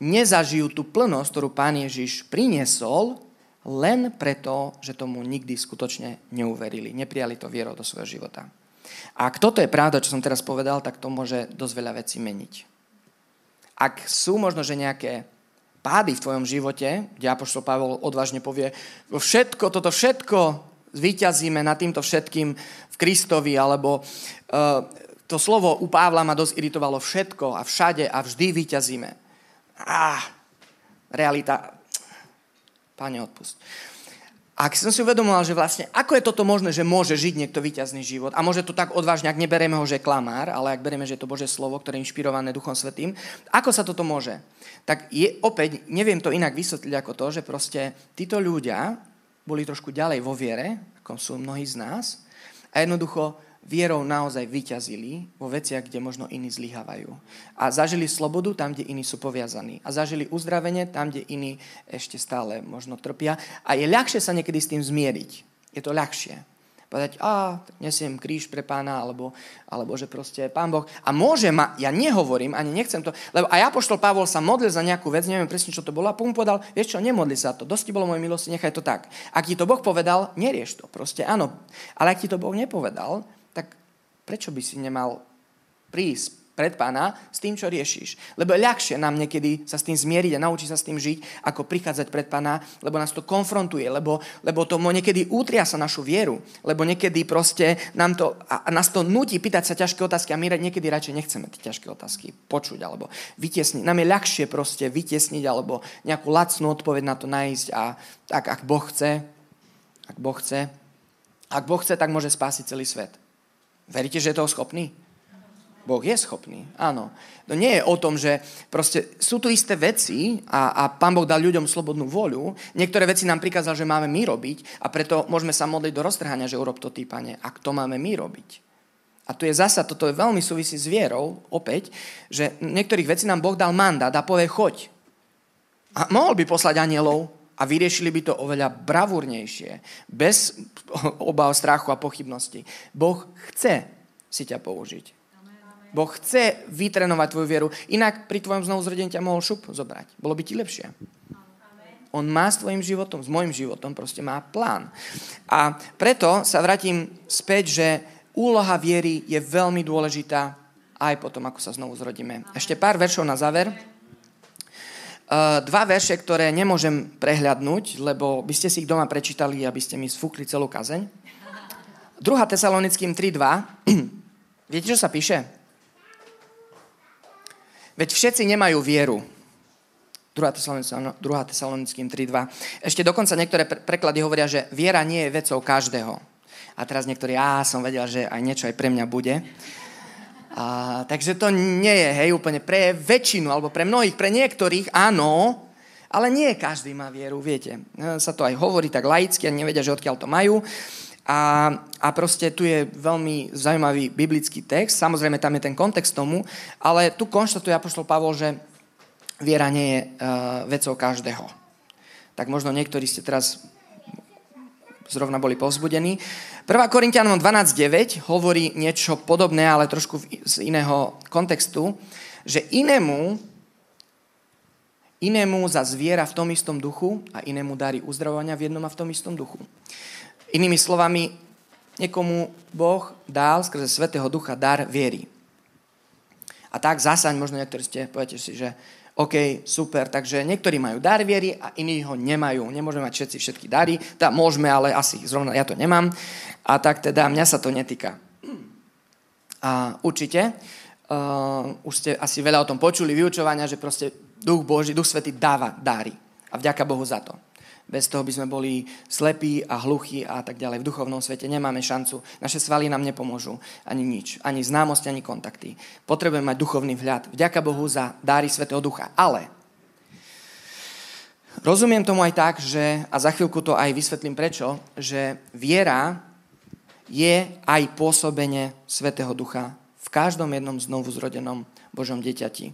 nezažijú tú plnosť, ktorú Pán Ježiš priniesol, len preto, že tomu nikdy skutočne neuverili, neprijali to vierou do svojho života. Ak toto je pravda, čo som teraz povedal, tak to môže dosť veľa vecí meniť. Ak sú možno, že nejaké pády v tvojom živote, kde Apoštol Pavel odvážne povie, všetko, toto všetko zvíťazíme nad týmto všetkým v Kristovi, alebo uh, to slovo u Pavla ma dosť iritovalo všetko a všade a vždy vyťazíme. Ah, realita, Pane, odpust. A ak som si uvedomoval, že vlastne ako je toto možné, že môže žiť niekto výťazný život a môže to tak odvážne, ak neberieme ho, že je klamár, ale ak berieme, že je to Bože slovo, ktoré je inšpirované Duchom Svetým, ako sa toto môže? Tak je, opäť, neviem to inak vysvetliť ako to, že proste títo ľudia boli trošku ďalej vo viere, ako sú mnohí z nás, a jednoducho vierou naozaj vyťazili vo veciach, kde možno iní zlyhávajú. A zažili slobodu tam, kde iní sú poviazaní. A zažili uzdravenie tam, kde iní ešte stále možno trpia. A je ľahšie sa niekedy s tým zmieriť. Je to ľahšie povedať, a nesiem kríž pre pána, alebo, alebo že proste pán Boh. A môže ma, ja nehovorím, ani nechcem to, lebo aj apoštol Pavol sa modlil za nejakú vec, neviem presne, čo to bolo, a pum povedal, vieš čo, nemodli sa to, dosť bolo mojej milosti, nechaj to tak. Ak ti to Boh povedal, nerieš to, proste áno. Ale ak ti to Boh nepovedal, prečo by si nemal prísť pred pána s tým, čo riešiš. Lebo je ľahšie nám niekedy sa s tým zmieriť a naučiť sa s tým žiť, ako prichádzať pred pána, lebo nás to konfrontuje, lebo, lebo to niekedy útria sa našu vieru, lebo niekedy proste nám to, a nás to nutí pýtať sa ťažké otázky a my niekedy radšej nechceme tie ťažké otázky počuť alebo vytiesniť. Nám je ľahšie proste vytiesniť alebo nejakú lacnú odpoveď na to nájsť a tak, ak Boh chce, ak Boh chce, ak Boh chce, tak môže spásiť celý svet. Veríte, že je toho schopný? Boh je schopný, áno. To nie je o tom, že proste sú tu isté veci a, a Pán Boh dal ľuďom slobodnú voľu. Niektoré veci nám prikázal, že máme my robiť a preto môžeme sa modliť do roztrhania, že urob to ty, pane. A to máme my robiť. A tu je zasa, toto je veľmi súvisí s vierou, opäť, že niektorých vecí nám Boh dal mandát a povie choď. A mohol by poslať anielov a vyriešili by to oveľa bravúrnejšie, bez obav, strachu a pochybnosti. Boh chce si ťa použiť. Boh chce vytrenovať tvoju vieru. Inak pri tvojom znovu zrodení ťa mohol šup zobrať. Bolo by ti lepšie. On má s tvojim životom, s môjim životom, proste má plán. A preto sa vrátim späť, že úloha viery je veľmi dôležitá aj potom, ako sa znovu zrodíme. Ešte pár veršov na záver. Dva verše, ktoré nemôžem prehľadnúť, lebo by ste si ich doma prečítali, aby ste mi sfúkli celú kazeň. 2. Tesalonickým 3.2. Viete, čo sa píše? Veď všetci nemajú vieru. 2. Tesalonickým 3.2. Ešte dokonca niektoré preklady hovoria, že viera nie je vecou každého. A teraz niektorí, ja som vedel, že aj niečo aj pre mňa bude. A, takže to nie je, hej, úplne pre väčšinu, alebo pre mnohých, pre niektorých, áno, ale nie každý má vieru, viete. Sa to aj hovorí tak laicky a nevedia, že odkiaľ to majú. A, a proste tu je veľmi zaujímavý biblický text, samozrejme tam je ten kontext tomu, ale tu konštatuje Apoštol Pavol, že viera nie je uh, vecou každého. Tak možno niektorí ste teraz zrovna boli povzbudení. 1. Korintianom 12.9 hovorí niečo podobné, ale trošku z iného kontextu, že inému inému za zviera v tom istom duchu a inému darí uzdravovania v jednom a v tom istom duchu. Inými slovami, niekomu Boh dal skrze Svetého Ducha dar viery. A tak zasaň, možno niektorí ste, poviete si, že OK, super, takže niektorí majú dar viery a iní ho nemajú. Nemôžeme mať všetci všetky dary, teda môžeme, ale asi zrovna ja to nemám. A tak teda mňa sa to netýka. A určite, uh, už ste asi veľa o tom počuli, vyučovania, že proste Duch Boží, Duch Svetý dáva dary. A vďaka Bohu za to. Bez toho by sme boli slepí a hluchí a tak ďalej. V duchovnom svete nemáme šancu. Naše svaly nám nepomôžu. Ani nič. Ani známosť, ani kontakty. Potrebujeme mať duchovný vhľad. Vďaka Bohu za dáry Svetého Ducha. Ale rozumiem tomu aj tak, že, a za chvíľku to aj vysvetlím prečo, že viera je aj pôsobenie Svetého Ducha v každom jednom znovu zrodenom Božom deťati.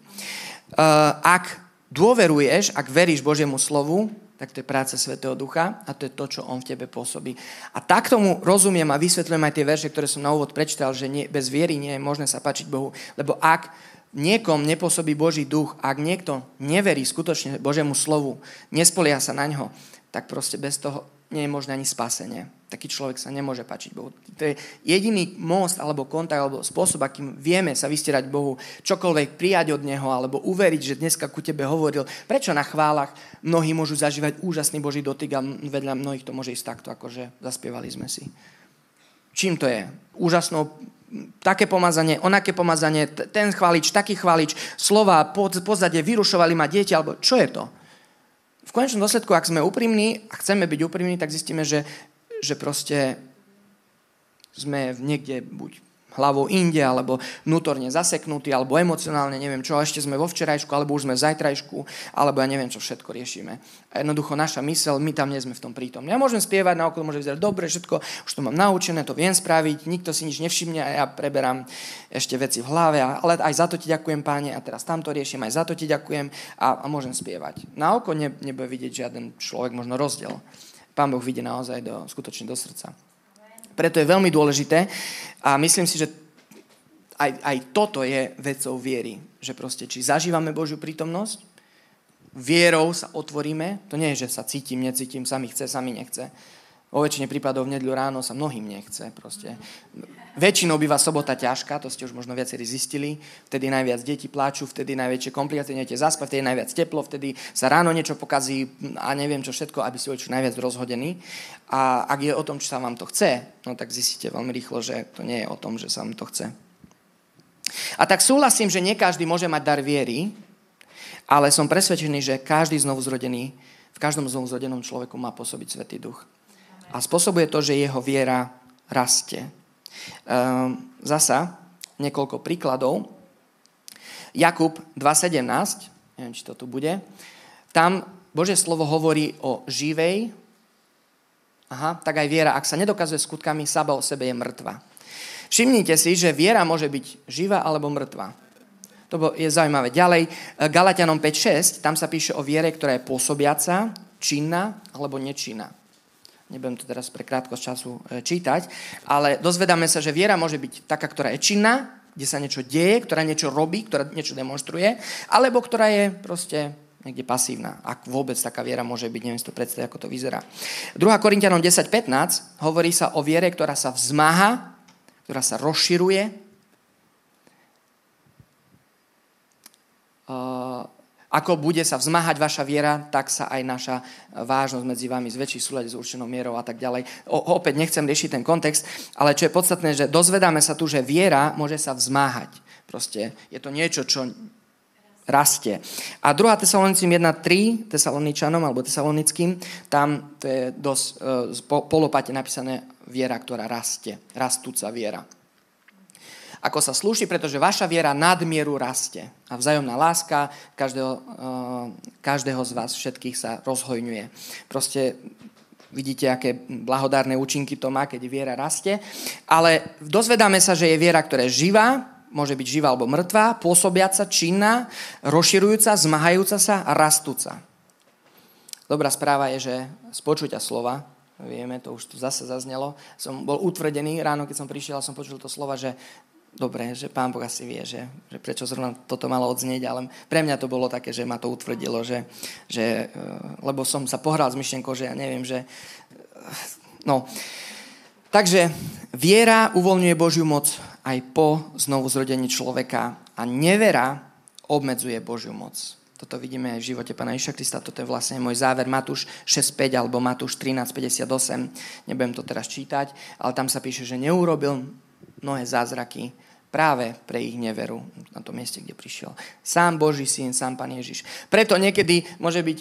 Ak dôveruješ, ak veríš Božiemu slovu, tak to je práca Svetého Ducha a to je to, čo On v tebe pôsobí. A tak tomu rozumiem a vysvetľujem aj tie verše, ktoré som na úvod prečítal, že nie, bez viery nie je možné sa páčiť Bohu. Lebo ak niekom nepôsobí Boží duch, ak niekto neverí skutočne Božiemu slovu, nespolia sa na ňo, tak proste bez toho nie je možné ani spasenie. Taký človek sa nemôže páčiť Bohu. To je jediný most alebo kontakt alebo spôsob, akým vieme sa vystierať Bohu, čokoľvek prijať od Neho alebo uveriť, že dneska ku tebe hovoril. Prečo na chválach mnohí môžu zažívať úžasný Boží dotyk a vedľa mnohých to môže ísť takto, akože zaspievali sme si. Čím to je? Úžasnou také pomazanie, onaké pomazanie, ten chválič, taký chválič, slova pozadie vyrušovali ma dieťa, alebo čo je to? V konečnom dôsledku, ak sme úprimní a chceme byť úprimní, tak zistíme, že, že proste sme niekde buď hlavou inde, alebo vnútorne zaseknutí, alebo emocionálne, neviem čo, ešte sme vo včerajšku, alebo už sme v zajtrajšku, alebo ja neviem, čo všetko riešime. A jednoducho naša mysel, my tam nie sme v tom prítomní. Ja môžem spievať, na okolo môže vyzerať dobre, všetko, už to mám naučené, to viem spraviť, nikto si nič nevšimne a ja preberám ešte veci v hlave, ale aj za to ti ďakujem, páne, a teraz tamto riešim, aj za to ti ďakujem a, a môžem spievať. Na oko ne, nebude vidieť žiaden človek možno rozdiel. Pán Boh vidí naozaj do, skutočne do srdca. Preto je veľmi dôležité a myslím si, že aj, aj toto je vecou viery. Že proste, či zažívame Božiu prítomnosť, vierou sa otvoríme, to nie je, že sa cítim, necítim, sa mi chce, sa mi nechce. Vo väčšine prípadov v nedľu ráno sa mnohým nechce. Proste. Väčšinou býva sobota ťažká, to ste už možno viacerí zistili. Vtedy najviac deti pláču, vtedy najväčšie komplikácie, neviete zaspať, vtedy najviac teplo, vtedy sa ráno niečo pokazí a neviem čo všetko, aby ste čo najviac rozhodení. A ak je o tom, či sa vám to chce, no tak zistíte veľmi rýchlo, že to nie je o tom, že sa vám to chce. A tak súhlasím, že nie každý môže mať dar viery, ale som presvedčený, že každý znovu zrodený, v každom znovu zrodenom človeku má pôsobiť Svetý Duch a spôsobuje to, že jeho viera rastie. Ehm, zasa niekoľko príkladov. Jakub 2.17, neviem, či to tu bude, tam Božie slovo hovorí o živej, aha, tak aj viera, ak sa nedokazuje skutkami, sama o sebe je mŕtva. Všimnite si, že viera môže byť živá alebo mŕtva. To je zaujímavé. Ďalej, Galatianom 5.6, tam sa píše o viere, ktorá je pôsobiaca, činná alebo nečinná. Nebudem to teraz pre krátkosť času e, čítať, ale dozvedáme sa, že viera môže byť taká, ktorá je činná, kde sa niečo deje, ktorá niečo robí, ktorá niečo demonstruje, alebo ktorá je proste niekde pasívna. Ak vôbec taká viera môže byť, neviem si to predstaviť, ako to vyzerá. 2. Korintianom 10.15 hovorí sa o viere, ktorá sa vzmáha, ktorá sa rozširuje, ako bude sa vzmáhať vaša viera, tak sa aj naša vážnosť medzi vami zväčší súľade s určenou mierou a tak ďalej. O, opäť nechcem riešiť ten kontext, ale čo je podstatné, že dozvedáme sa tu, že viera môže sa vzmáhať. Proste je to niečo, čo rastie. A 2. Tesalonicím 1.3, Tesaloničanom alebo Tesalonickým, tam to je dosť e, polopate napísané viera, ktorá rastie. Rastúca viera ako sa slúši, pretože vaša viera nadmieru rastie. A vzájomná láska každého, eh, každého z vás všetkých sa rozhojňuje. Proste vidíte, aké blahodárne účinky to má, keď viera rastie. Ale dozvedáme sa, že je viera, ktorá je živá, môže byť živá alebo mŕtvá, pôsobiaca, činná, rozširujúca, zmahajúca sa a rastúca. Dobrá správa je, že z počutia slova, vieme, to už tu zase zaznelo, som bol utvrdený ráno, keď som prišiel a som počul to slova, že dobre, že pán Boh asi vie, že, že prečo zrovna toto malo odznieť, ale pre mňa to bolo také, že ma to utvrdilo, že, že, e, lebo som sa pohral s myšlienkou, že ja neviem, že... E, no, takže viera uvoľňuje Božiu moc aj po znovu zrodení človeka a nevera obmedzuje Božiu moc. Toto vidíme aj v živote Pána Iša Krista. Toto je vlastne môj záver. Matúš 6.5 alebo Matúš 13.58. Nebudem to teraz čítať, ale tam sa píše, že neurobil mnohé zázraky práve pre ich neveru na tom mieste, kde prišiel. Sám Boží syn, sám Pán Ježiš. Preto niekedy môže byť,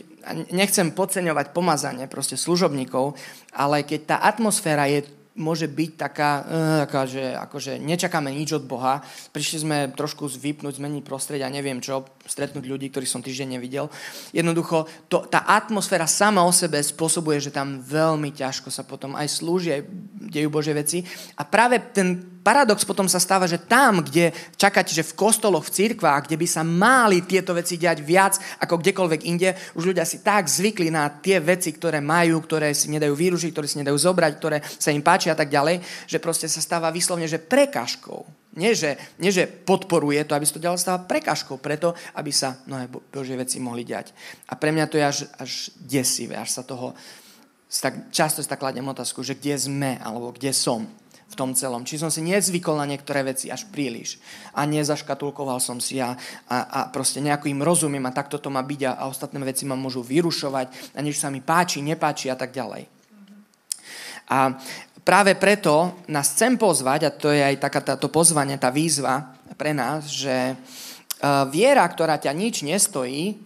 nechcem podceňovať pomazanie proste služobníkov, ale keď tá atmosféra je môže byť taká, uh, taká že akože nečakáme nič od Boha. Prišli sme trošku vypnúť, zmeniť prostredia, neviem čo, stretnúť ľudí, ktorých som týždeň nevidel. Jednoducho, to, tá atmosféra sama o sebe spôsobuje, že tam veľmi ťažko sa potom aj slúži, dejú Bože veci. A práve ten paradox potom sa stáva, že tam, kde čakáte, že v kostoloch, v cirkvách, kde by sa mali tieto veci diať viac ako kdekoľvek inde, už ľudia si tak zvykli na tie veci, ktoré majú, ktoré si nedajú vyrušiť, ktoré si nedajú zobrať, ktoré sa im páčia a tak ďalej, že proste sa stáva vyslovne, že prekážkou. Nie že, nie, že podporuje to, aby sa to ďalej stáva prekážkou, preto, aby sa mnohé Božie veci mohli diať. A pre mňa to je až, až desivé, až sa toho, tak, často si tak kladem otázku, že kde sme, alebo kde som tom celom. Či som si nezvykol na niektoré veci až príliš a nezaškatulkoval som si a, a, a proste nejako rozumiem a takto to má byť a, a ostatné veci ma môžu vyrušovať a niečo sa mi páči, nepáči a tak ďalej. A práve preto nás chcem pozvať, a to je aj taká táto pozvanie, tá výzva pre nás, že uh, viera, ktorá ťa nič nestojí,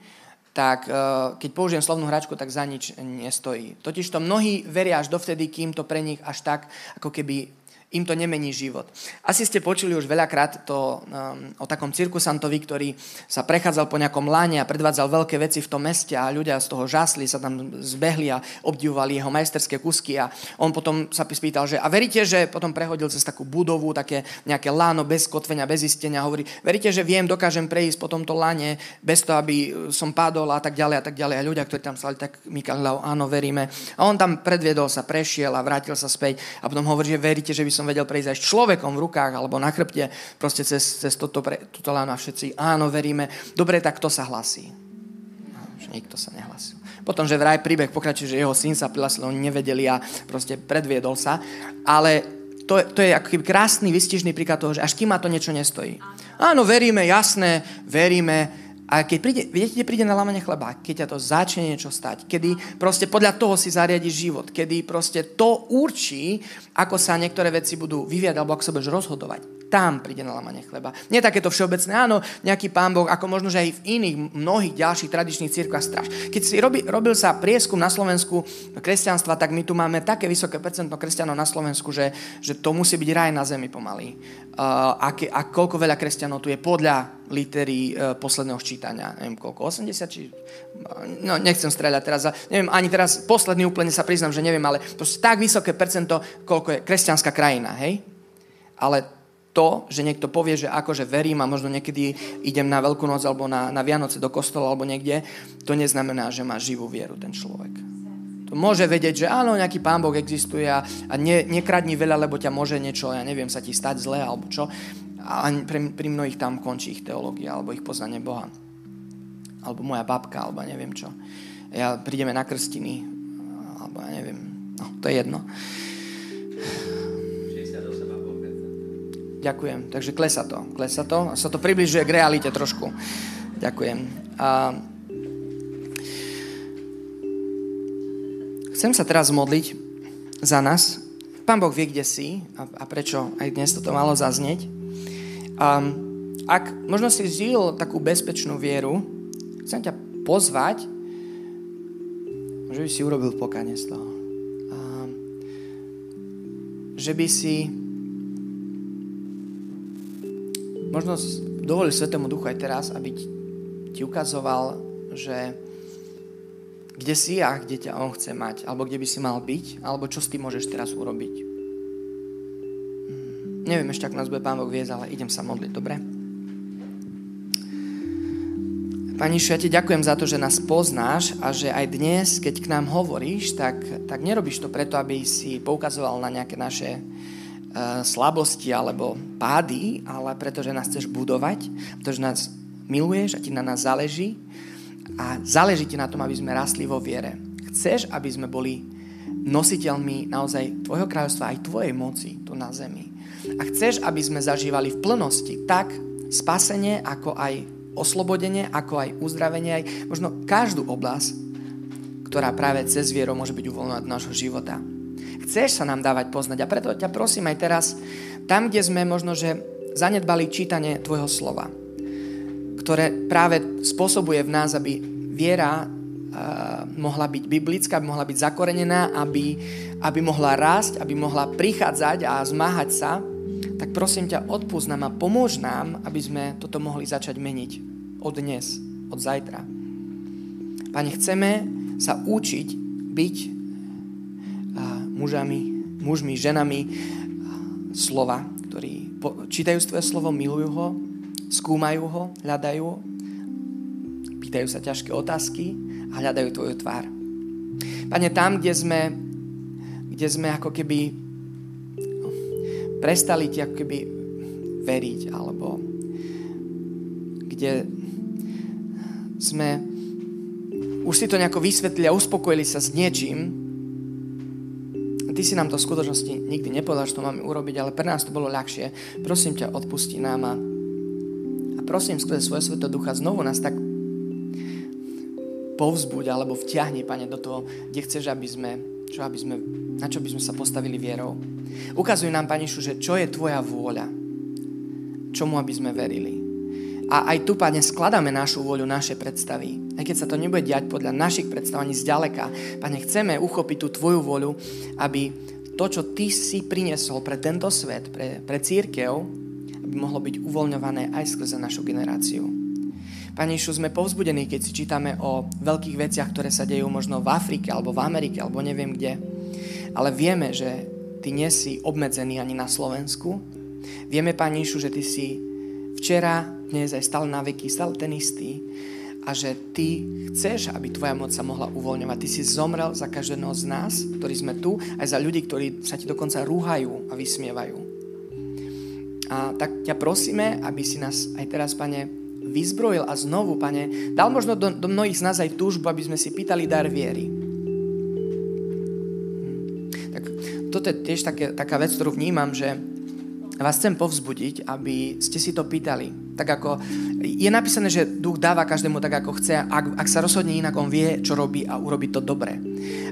tak uh, keď použijem slovnú hračku, tak za nič nestojí. Totiž to mnohí veria až dovtedy, kým to pre nich až tak, ako keby im to nemení život. Asi ste počuli už veľakrát to, um, o takom cirkusantovi, ktorý sa prechádzal po nejakom láne a predvádzal veľké veci v tom meste a ľudia z toho žasli, sa tam zbehli a obdivovali jeho majsterské kusky a on potom sa spýtal, že a veríte, že potom prehodil cez takú budovu, také nejaké láno bez kotvenia, bez istenia hovorí, veríte, že viem, dokážem prejsť po tomto lane bez toho, aby som padol a tak ďalej a tak ďalej. A ľudia, ktorí tam stali, tak Mikael, áno, veríme. A on tam predviedol sa, prešiel a vrátil sa späť a potom hovorí, že veríte, že by som som vedel prejsť aj s človekom v rukách alebo na chrbte, proste cez, cez toto, pre, toto láno a všetci, áno, veríme. Dobre, tak kto sa hlasí? No, že nikto sa nehlasil. Potom, že vraj príbeh pokračuje, že jeho syn sa prihlasil, oni nevedeli a proste predviedol sa. Ale to, to je keby krásny, vystižný príklad toho, že až kým ma to niečo nestojí. Áno, veríme, jasné, veríme, a keď príde, viete, kde príde na lámanie chleba? Keď ťa to začne niečo stať. Kedy proste podľa toho si zariadi život. Kedy proste to určí, ako sa niektoré veci budú vyviať, alebo ako sa budeš rozhodovať tam príde na lamanie chleba. Nie takéto všeobecné, áno, nejaký pán Boh, ako možno, že aj v iných, mnohých ďalších tradičných cirkvách straž. Keď si robi, robil sa prieskum na Slovensku kresťanstva, tak my tu máme také vysoké percento kresťanov na Slovensku, že, že to musí byť raj na zemi pomaly. Uh, a, ke, a koľko veľa kresťanov tu je podľa litery uh, posledného čítania. Neviem koľko, 80 či... No, nechcem streľať teraz. Neviem, ani teraz posledný úplne sa priznám, že neviem, ale to tak vysoké percento, koľko je kresťanská krajina, hej? Ale to, že niekto povie, že akože verím a možno niekedy idem na Veľkú noc alebo na, na Vianoce do kostola alebo niekde, to neznamená, že má živú vieru ten človek. To môže vedieť, že áno, nejaký pán Boh existuje a, a ne, nekradni veľa, lebo ťa môže niečo, ja neviem, sa ti stať zle alebo čo. A pri, pri mnohých tam končí ich teológia alebo ich poznanie Boha. Alebo moja babka, alebo neviem čo. Ja prídeme na krstiny, alebo ja neviem, no, to je jedno. Ďakujem. Takže klesa to. Klesa to. A sa to približuje k realite trošku. Ďakujem. A chcem sa teraz modliť za nás. Pán Boh vie, kde si a, a prečo aj dnes toto malo zaznieť. A ak možno si žil takú bezpečnú vieru, chcem ťa pozvať, že by si urobil pokáne z toho. A, že by si možno dovolil Svetému Duchu aj teraz, aby ti ukazoval, že kde si a kde ťa On chce mať, alebo kde by si mal byť, alebo čo s tým môžeš teraz urobiť. Hmm. Neviem ešte, ako nás bude Pán Boh viesť, ale idem sa modliť, dobre? Pani ja ti ďakujem za to, že nás poznáš a že aj dnes, keď k nám hovoríš, tak, tak nerobíš to preto, aby si poukazoval na nejaké naše slabosti alebo pády, ale pretože nás chceš budovať, pretože nás miluješ a ti na nás záleží a záleží ti na tom, aby sme rastli vo viere. Chceš, aby sme boli nositeľmi naozaj Tvojho kráľovstva aj Tvojej moci tu na zemi. A chceš, aby sme zažívali v plnosti tak spasenie, ako aj oslobodenie, ako aj uzdravenie, aj možno každú oblasť, ktorá práve cez vieru môže byť uvoľnená do nášho života chceš sa nám dávať poznať. A preto ťa prosím aj teraz, tam, kde sme možno, že zanedbali čítanie Tvojho slova, ktoré práve spôsobuje v nás, aby viera uh, mohla byť biblická, aby mohla byť zakorenená, aby, aby mohla rásť, aby mohla prichádzať a zmáhať sa, tak prosím ťa, odpúsť nám a pomôž nám, aby sme toto mohli začať meniť od dnes, od zajtra. Pane, chceme sa učiť byť mužami, mužmi, ženami slova, ktorí čítajú svoje slovo, milujú ho, skúmajú ho, hľadajú ho, pýtajú sa ťažké otázky a hľadajú tvoju tvár. Pane, tam, kde sme, kde sme ako keby prestali ti ako keby veriť, alebo kde sme už si to nejako vysvetlili a uspokojili sa s niečím, Ty si nám to v skutočnosti nikdy nepovedal, že to máme urobiť, ale pre nás to bolo ľahšie. Prosím ťa, odpusti nám a, a prosím skrze svoje sveto ducha znovu nás tak povzbuď alebo vťahni, Pane, do toho, kde chceš, aby sme, čo, aby sme, na čo by sme sa postavili vierou. Ukazuj nám, Panišu, že čo je Tvoja vôľa, čomu aby sme verili. A aj tu, Pane, skladáme našu vôľu, naše predstavy. Aj keď sa to nebude diať podľa našich predstav ani zďaleka. Pane, chceme uchopiť tú Tvoju voľu, aby to, čo ty si priniesol pre tento svet, pre, pre církev, aby mohlo byť uvoľňované aj skrze našu generáciu. Pane Išu, sme povzbudení, keď si čítame o veľkých veciach, ktoré sa dejú možno v Afrike, alebo v Amerike, alebo neviem kde. Ale vieme, že ty nie si obmedzený ani na Slovensku. Vieme, Pane Išu, že ty si včera, dnes aj stále na veky, stále ten istý a že ty chceš, aby tvoja moc sa mohla uvoľňovať. Ty si zomrel za každého z nás, ktorí sme tu, aj za ľudí, ktorí sa ti dokonca rúhajú a vysmievajú. A tak ťa prosíme, aby si nás aj teraz, pane, vyzbrojil a znovu, pane, dal možno do, do mnohých z nás aj túžbu, aby sme si pýtali dar viery. Tak toto je tiež také, taká vec, ktorú vnímam, že vás chcem povzbudiť, aby ste si to pýtali. Tak ako je napísané, že duch dáva každému tak, ako chce. Ak, ak sa rozhodne inak, on vie, čo robí a urobí to dobre.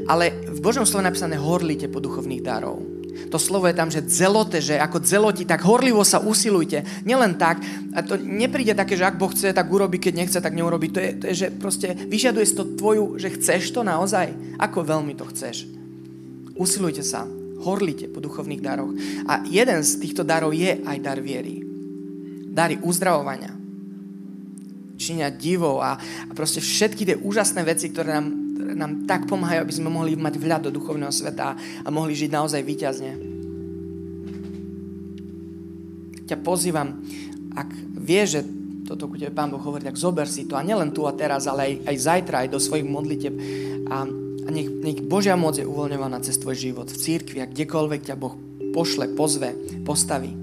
Ale v Božom slove napísané horlite po duchovných darov. To slovo je tam, že zelote, že ako zeloti, tak horlivo sa usilujte. Nielen tak, a to nepríde také, že ak Boh chce, tak urobí, keď nechce, tak neurobi. To je, to je že proste vyžaduje to tvoju, že chceš to naozaj. Ako veľmi to chceš. Usilujte sa horlite po duchovných daroch. A jeden z týchto darov je aj dar viery. Dary uzdravovania. Činia divov a, a proste všetky tie úžasné veci, ktoré nám, ktoré nám tak pomáhajú, aby sme mohli mať vľad do duchovného sveta a mohli žiť naozaj výťazne. Ťa pozývam, ak vieš, že toto ku tebe Pán Boh hovorí, tak zober si to a nielen tu a teraz, ale aj, aj zajtra, aj do svojich modlitev a a nech, nech Božia moc je uvoľňovaná cez tvoj život v církvi a kdekoľvek ťa Boh pošle, pozve, postaví.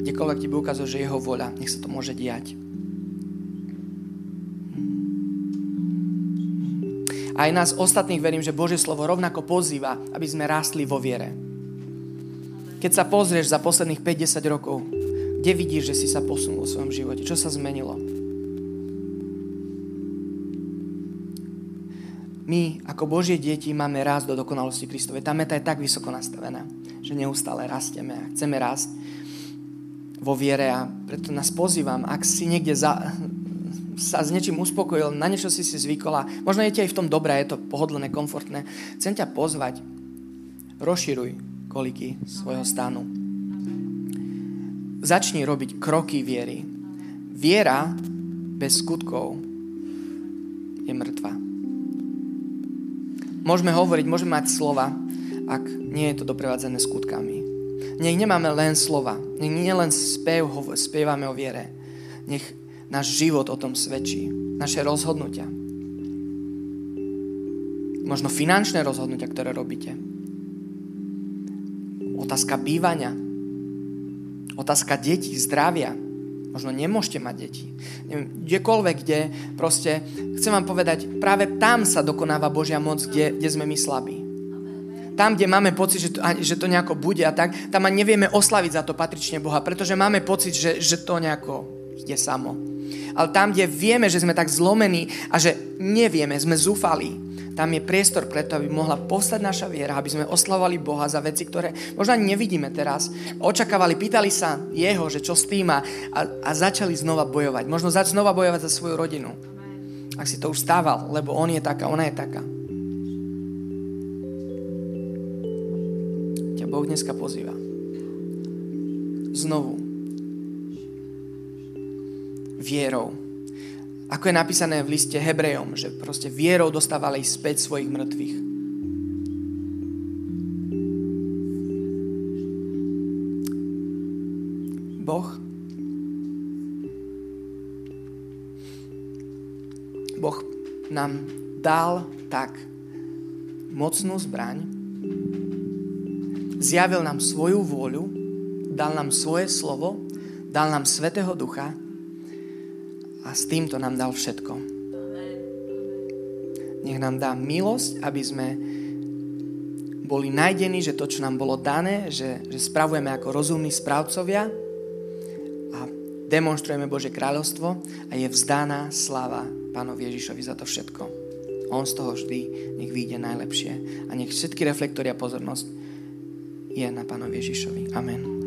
Kdekoľvek ti bude ukázať, že jeho voľa, nech sa to môže diať. Aj nás ostatných verím, že Božie slovo rovnako pozýva, aby sme rástli vo viere. Keď sa pozrieš za posledných 50 rokov, kde vidíš, že si sa posunul vo svojom živote? Čo sa zmenilo? My ako Božie deti máme rásť do dokonalosti Kristovej. Tá meta je tak vysoko nastavená, že neustále rasteme a chceme rásť vo viere a preto nás pozývam, ak si niekde za, sa s niečím uspokojil, na niečo si si zvykol a možno je ti aj v tom dobré, je to pohodlné, komfortné, chcem ťa pozvať, rozširuj koliky svojho stanu. Začni robiť kroky viery. Viera bez skutkov je mŕtva. Môžeme hovoriť, môžeme mať slova, ak nie je to doprevádzané skutkami. Nech nemáme len slova, nech nie len spev, spievame o viere. Nech náš život o tom svedčí, naše rozhodnutia. Možno finančné rozhodnutia, ktoré robíte. Otázka bývania. Otázka detí, zdravia Možno nemôžete mať deti. Kdekoľvek, kde proste, chcem vám povedať, práve tam sa dokonáva Božia moc, kde, kde sme my slabí. Tam, kde máme pocit, že to, že to nejako bude a tak, tam ani nevieme oslaviť za to patrične Boha, pretože máme pocit, že, že to nejako ide samo. Ale tam, kde vieme, že sme tak zlomení a že nevieme, sme zúfali, tam je priestor preto, aby mohla povstať naša viera, aby sme oslavovali Boha za veci, ktoré možno ani nevidíme teraz. Očakávali, pýtali sa jeho, že čo s tým a, a začali znova bojovať. Možno zač znova bojovať za svoju rodinu. Ak si to už stával, lebo on je taká, ona je taká. Ťa Boh dneska pozýva. Znovu. Vierou ako je napísané v liste Hebrejom, že proste vierou dostávali späť svojich mŕtvych. Boh Boh nám dal tak mocnú zbraň, zjavil nám svoju vôľu, dal nám svoje slovo, dal nám Svetého Ducha a s týmto nám dal všetko. Nech nám dá milosť, aby sme boli najdení, že to, čo nám bolo dané, že, že spravujeme ako rozumní správcovia a demonstrujeme Bože kráľovstvo a je vzdaná sláva Pánovi Ježišovi za to všetko. On z toho vždy nech vyjde najlepšie a nech všetky reflektory a pozornosť je na Pánovi Ježišovi. Amen.